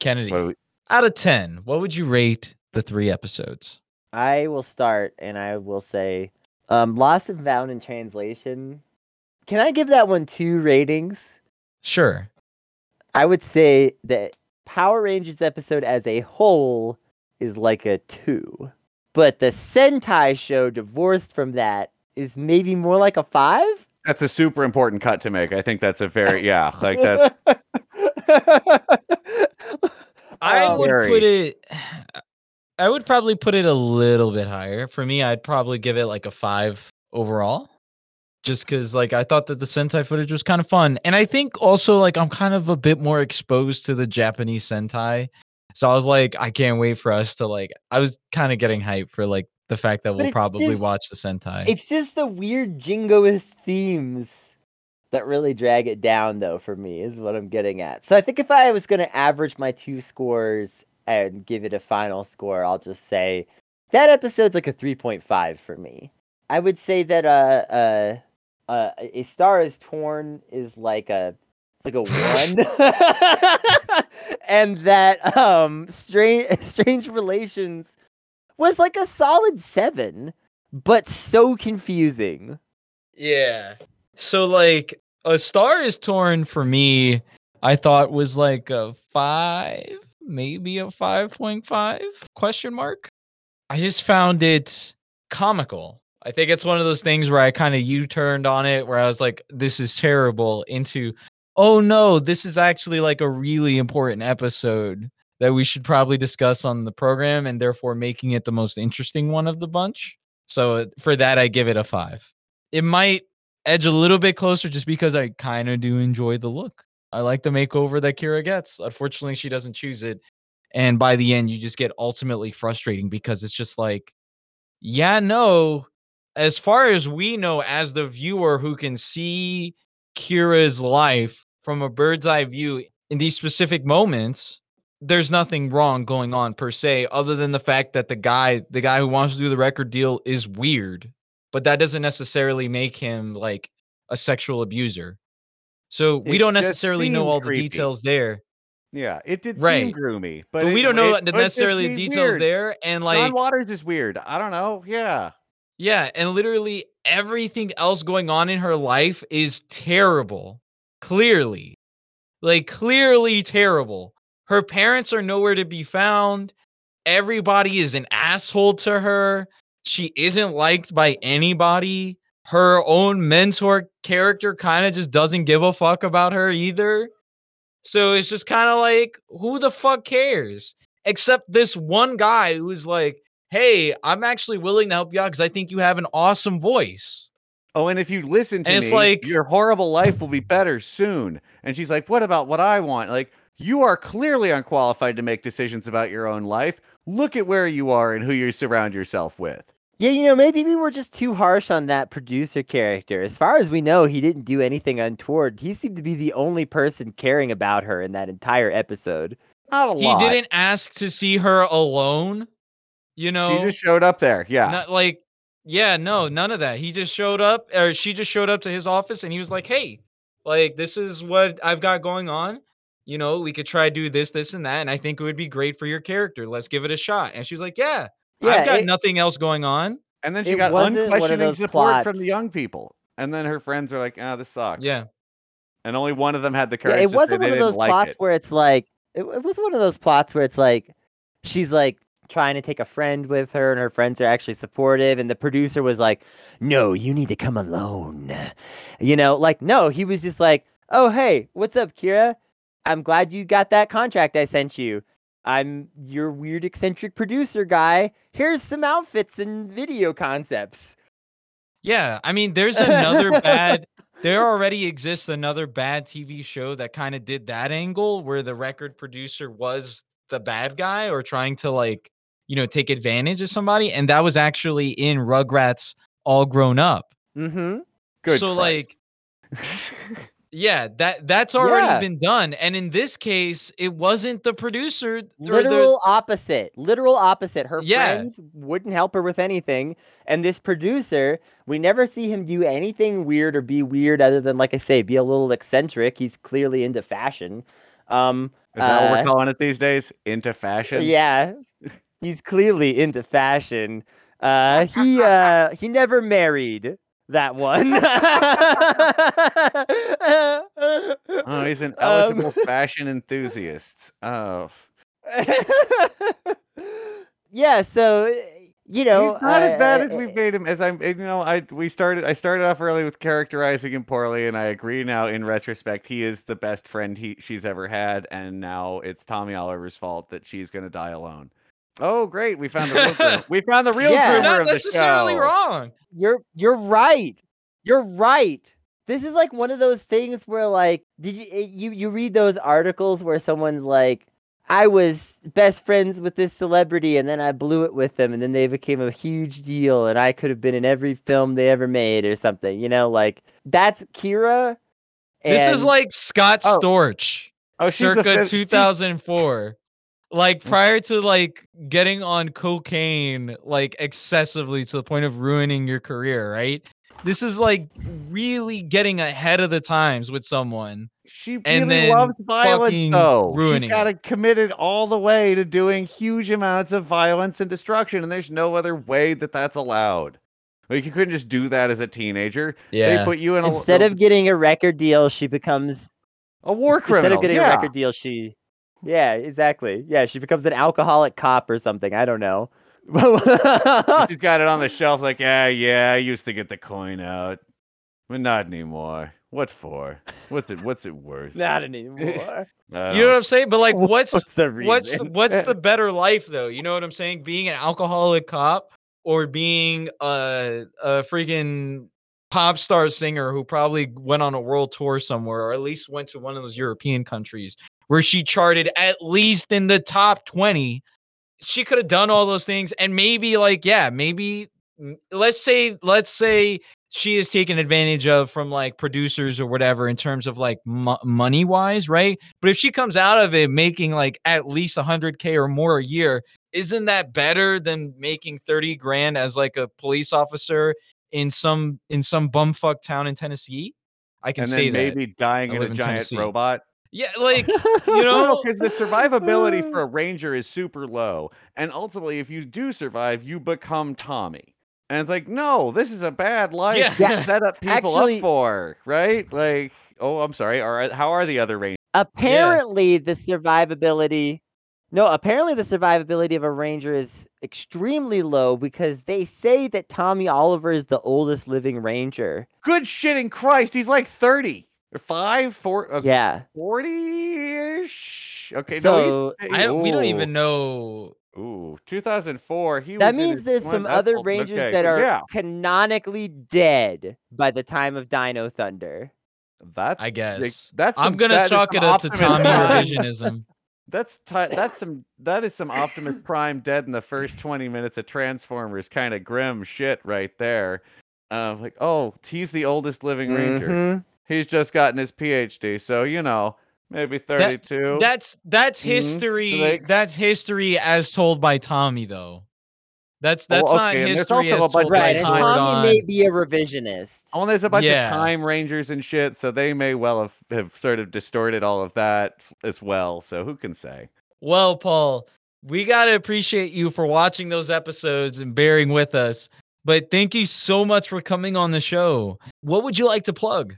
Kennedy, we- out of 10, what would you rate the three episodes? I will start and I will say um Lost and Found in Translation. Can I give that one two ratings? Sure. I would say that Power Rangers episode as a whole is like a two. But the Sentai show divorced from that is maybe more like a five? That's a super important cut to make. I think that's a very yeah, like that's I Oh, would very. put it. I would probably put it a little bit higher. For me, I'd probably give it like a five overall, just because like I thought that the Sentai footage was kind of fun, and I think also like I'm kind of a bit more exposed to the Japanese Sentai, so I was like, I can't wait for us to like. I was kind of getting hyped for like the fact that we'll probably just- watch the Sentai. It's just the weird jingoist themes that really drag it down, though, for me, is what I'm getting at. So I think if I was going to average my two scores and give it a final score, I'll just say that episode's like a 3.5 for me. I would say that uh, uh, uh, A Star is Torn is like a. It's like a one, and that um, strange strange relations was like a solid seven but so confusing. Yeah. So like a star is torn for me, I thought was like a five, maybe a five point five question mark. I just found it comical. I think it's one of those things where I kind of U-turned on it where I was like, this is terrible into oh no, this is actually like a really important episode that we should probably discuss on the program and therefore making it the most interesting one of the bunch. So uh, for that, I give it a five. It might edge a little bit closer just because I kind of do enjoy the look. I like the makeover that Kira gets. Unfortunately, she doesn't choose it. And by the end, you just get ultimately frustrating because it's just like, yeah, no. As far as we know, as the viewer who can see Kira's life from a bird's eye view in these specific moments, there's nothing wrong going on per se, other than the fact that the guy, the guy who wants to do the record deal, is weird. But that doesn't necessarily make him like a sexual abuser. So we It don't necessarily know all creepy. the details there, Yeah, it did Right. seem groomy, but, but, we don't know it the- was just necessarily the details weird. there. And John like, Waters is weird. I don't know. Yeah. Yeah, and literally everything else going on in her life is terrible. Clearly. Like clearly terrible. Her parents are nowhere to be found. Everybody is an asshole to her. She isn't liked by anybody. Her own mentor character kind of just doesn't give a fuck about her either. So it's just kind of like, who the fuck cares? Except this one guy who's like, hey, I'm actually willing to help you out because I think you have an awesome voice. Oh, and if you listen to And me, it's like- your horrible life will be better soon. And she's like, "What about what I want?" Like, you are clearly unqualified to make decisions about your own life. Look at where you are and who you surround yourself with. Yeah, you know, maybe we were just too harsh on that producer character. As far as we know, he didn't do anything untoward. He seemed to be the only person caring about her in that entire episode. Not a He lot. He didn't ask to see her alone. You know, She just showed up there. Yeah. not like, yeah, no, none of that. He just showed up, or she just showed up to his office and he was like, hey, like, this is what I've got going on. You know, we could try do this, this, and that. And I think it would be great for your character. Let's give it a shot. And she was like, yeah, Yeah, I've got it- nothing else going on. and then she got wasn't one of unquestioning those support from the young people. And then her friends are like, "Ah, this sucks." Yeah. And only one of them had the Yeah, it to wasn't they one of those like plots it. where it's like it, it was one of those plots where it's like she's like trying to take a friend with her and her friends are actually supportive and the producer was like no you need to come alone you know like no he was just like oh hey what's up kira i'm glad you got that contract i sent you i'm your weird eccentric producer guy here's some outfits and video concepts Yeah, I mean, there's another bad. There already exists another bad TV show that kind of did that angle where the record producer was the bad guy or trying to like, you know, take advantage of somebody, and that was actually in Rugrats All Grown Up. mm-hmm Good so Christ. like, yeah, that that's already Yeah. been done, and in this case, it wasn't the producer or the literal opposite literal opposite her Yeah. friends wouldn't help her with anything and this producer we never see him do anything weird or be weird other than like i say be a little eccentric he's clearly into fashion um Is that what uh, we're calling it these days? Into fashion? yeah he's clearly into fashion uh he uh he never married that one Oh, he's an Um, eligible fashion enthusiast. Oh, yeah, so you know, he's not as bad uh, as uh, we've made him. As I'm, you know, I we started. I started off early with characterizing him poorly, and I agree now. In retrospect, he is the best friend he she's ever had, and now it's Tommy Oliver's fault that she's going to die alone. Oh, great! We found the real groom- we found the real Yeah. You're groomer not of the necessarily show. wrong. You're you're right. You're right. This is like one of those things where like did you eh, you you read those articles where someone's like I was best friends with this celebrity and then I blew it with them and then they became a huge deal and I could have been in every film they ever made or something. You know, like that's Kira. This is like Scott Oh. Storch, Oh, she's the circa 2004. Like prior to like getting on cocaine like excessively to the point of ruining your career, right? This is like really getting ahead of the times with someone. She really and then loves violence, fucking though. She's ruining got it. it committed all the way to doing huge amounts of violence and destruction, and there's no other way that that's allowed. Like you couldn't just do that as a teenager. yeah They put you in a instead of getting a record deal, she becomes a war criminal. instead of getting yeah. a record deal, she Yeah, exactly. Yeah, she becomes an alcoholic cop or something. I don't know. She's got it on the shelf, like, yeah, yeah, I used to get the coin out, but not anymore. What for? What's it? What's it worth? Not anymore. I You know what I'm saying? But like what's What's the what's what's the better life though? You know what I'm saying? Being an alcoholic cop or being a a freaking pop star singer who probably went on a world tour somewhere or at least went to one of those European countries where she charted at least in the top 20. She could have done all those things and maybe like yeah, maybe mm, let's say let's say she is taken advantage of from like producers or whatever in terms of like mo- money wise, right? But if she comes out of it making like at least 100k or more a year, isn't that better than making 30 grand as like a police officer in some in some bumfuck town in Tennessee? I can and say maybe dying in a in giant Tennessee. robot. Yeah, like you know, because the survivability for a ranger is super low, and ultimately, if you do survive, you become Tommy. And it's like, no, this is a bad life Yeah. to set up people actually- up for, right? Like, oh, I'm sorry. Are uh, how are the other rangers? apparently the survivability no apparently the survivability of a ranger is extremely low because they say that tommy oliver is the oldest living ranger Good shitting Christ, he's like thirty or five, four, uh, yeah forty-ish. Okay, So, no, he's, I don't, we don't ooh, even know. Ooh, 2004. He that was in means his there's twen- some that's other old- rangers okay, that are Yeah, canonically dead by the time of dino thunder that's I like, guess. that's. I'm some- gonna that is chalk some it up to Optimus Tommy Prime. revisionism. That's ti that's some that is some Optimus Prime dead in the first 20 minutes of Transformers kind of grim shit right there. Uh, like, oh, he's the oldest living ranger. He's just gotten his PhD, so you know, maybe 32. That's that's Mhm. history. Like- that's history as told by Tommy, though. That's that's not okay, and there's history as told of by right and tommy on. may be a revisionist Oh, and there's a bunch Yeah. of Time Rangers and shit, so they may well have, have sort of distorted all of that as well. So who can say? Well, Paul, we gotta appreciate you for watching those episodes and bearing with us. But thank you so much for coming on the show. What would you like to plug?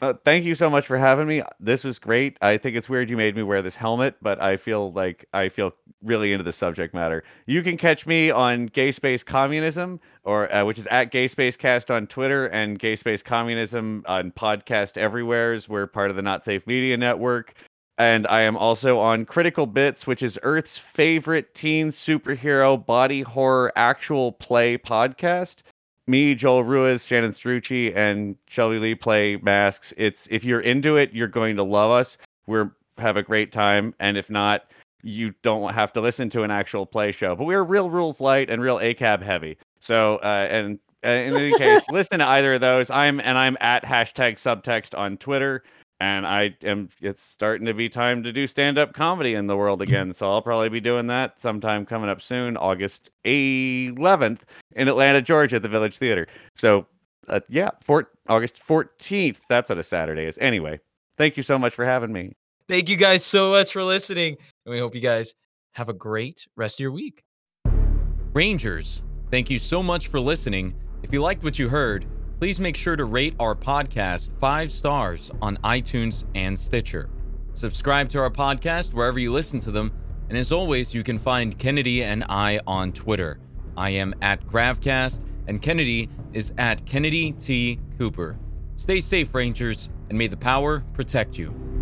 Uh, thank you so much for having me. This was great. I think it's weird you made me wear this helmet, but I feel like I feel really into the subject matter. You can catch me on Gay Space Communism, or uh, which is at Gay Space Cast on Twitter, and Gay Space Communism on podcast everywheres. We're part of the Not Safe Media Network. And I am also on Critical Bits, which is Earth's favorite teen superhero body horror actual play podcast me, Joel Ruiz, Shannon Strucci, and Shelby Lee play masks. It's if you're into it, you're going to love us. We're have a great time, and if not, you don't have to listen to an actual play show. But we're real rules light and real ACAB heavy. So, uh, and uh, in any case, listen to either of those. I'm and I'm at hashtag subtext on Twitter. And I am. It's starting to be time to do stand-up comedy in the world again. So I'll probably be doing that sometime coming up soon, August 11th in Atlanta, Georgia, at the Village Theater. So, uh, yeah, four, August 14th. That's what a Saturday is. Anyway, thank you so much for having me. Thank you guys so much for listening. And we hope you guys have a great rest of your week. Rangers, thank you so much for listening. If you liked what you heard, please make sure to rate our podcast five stars on iTunes and Stitcher. Subscribe to our podcast wherever you listen to them. And as always, you can find Kennedy and I on Twitter. I am at Gravcast, and Kennedy is at Kennedy T. Cooper. Stay safe, Rangers, and may the power protect you.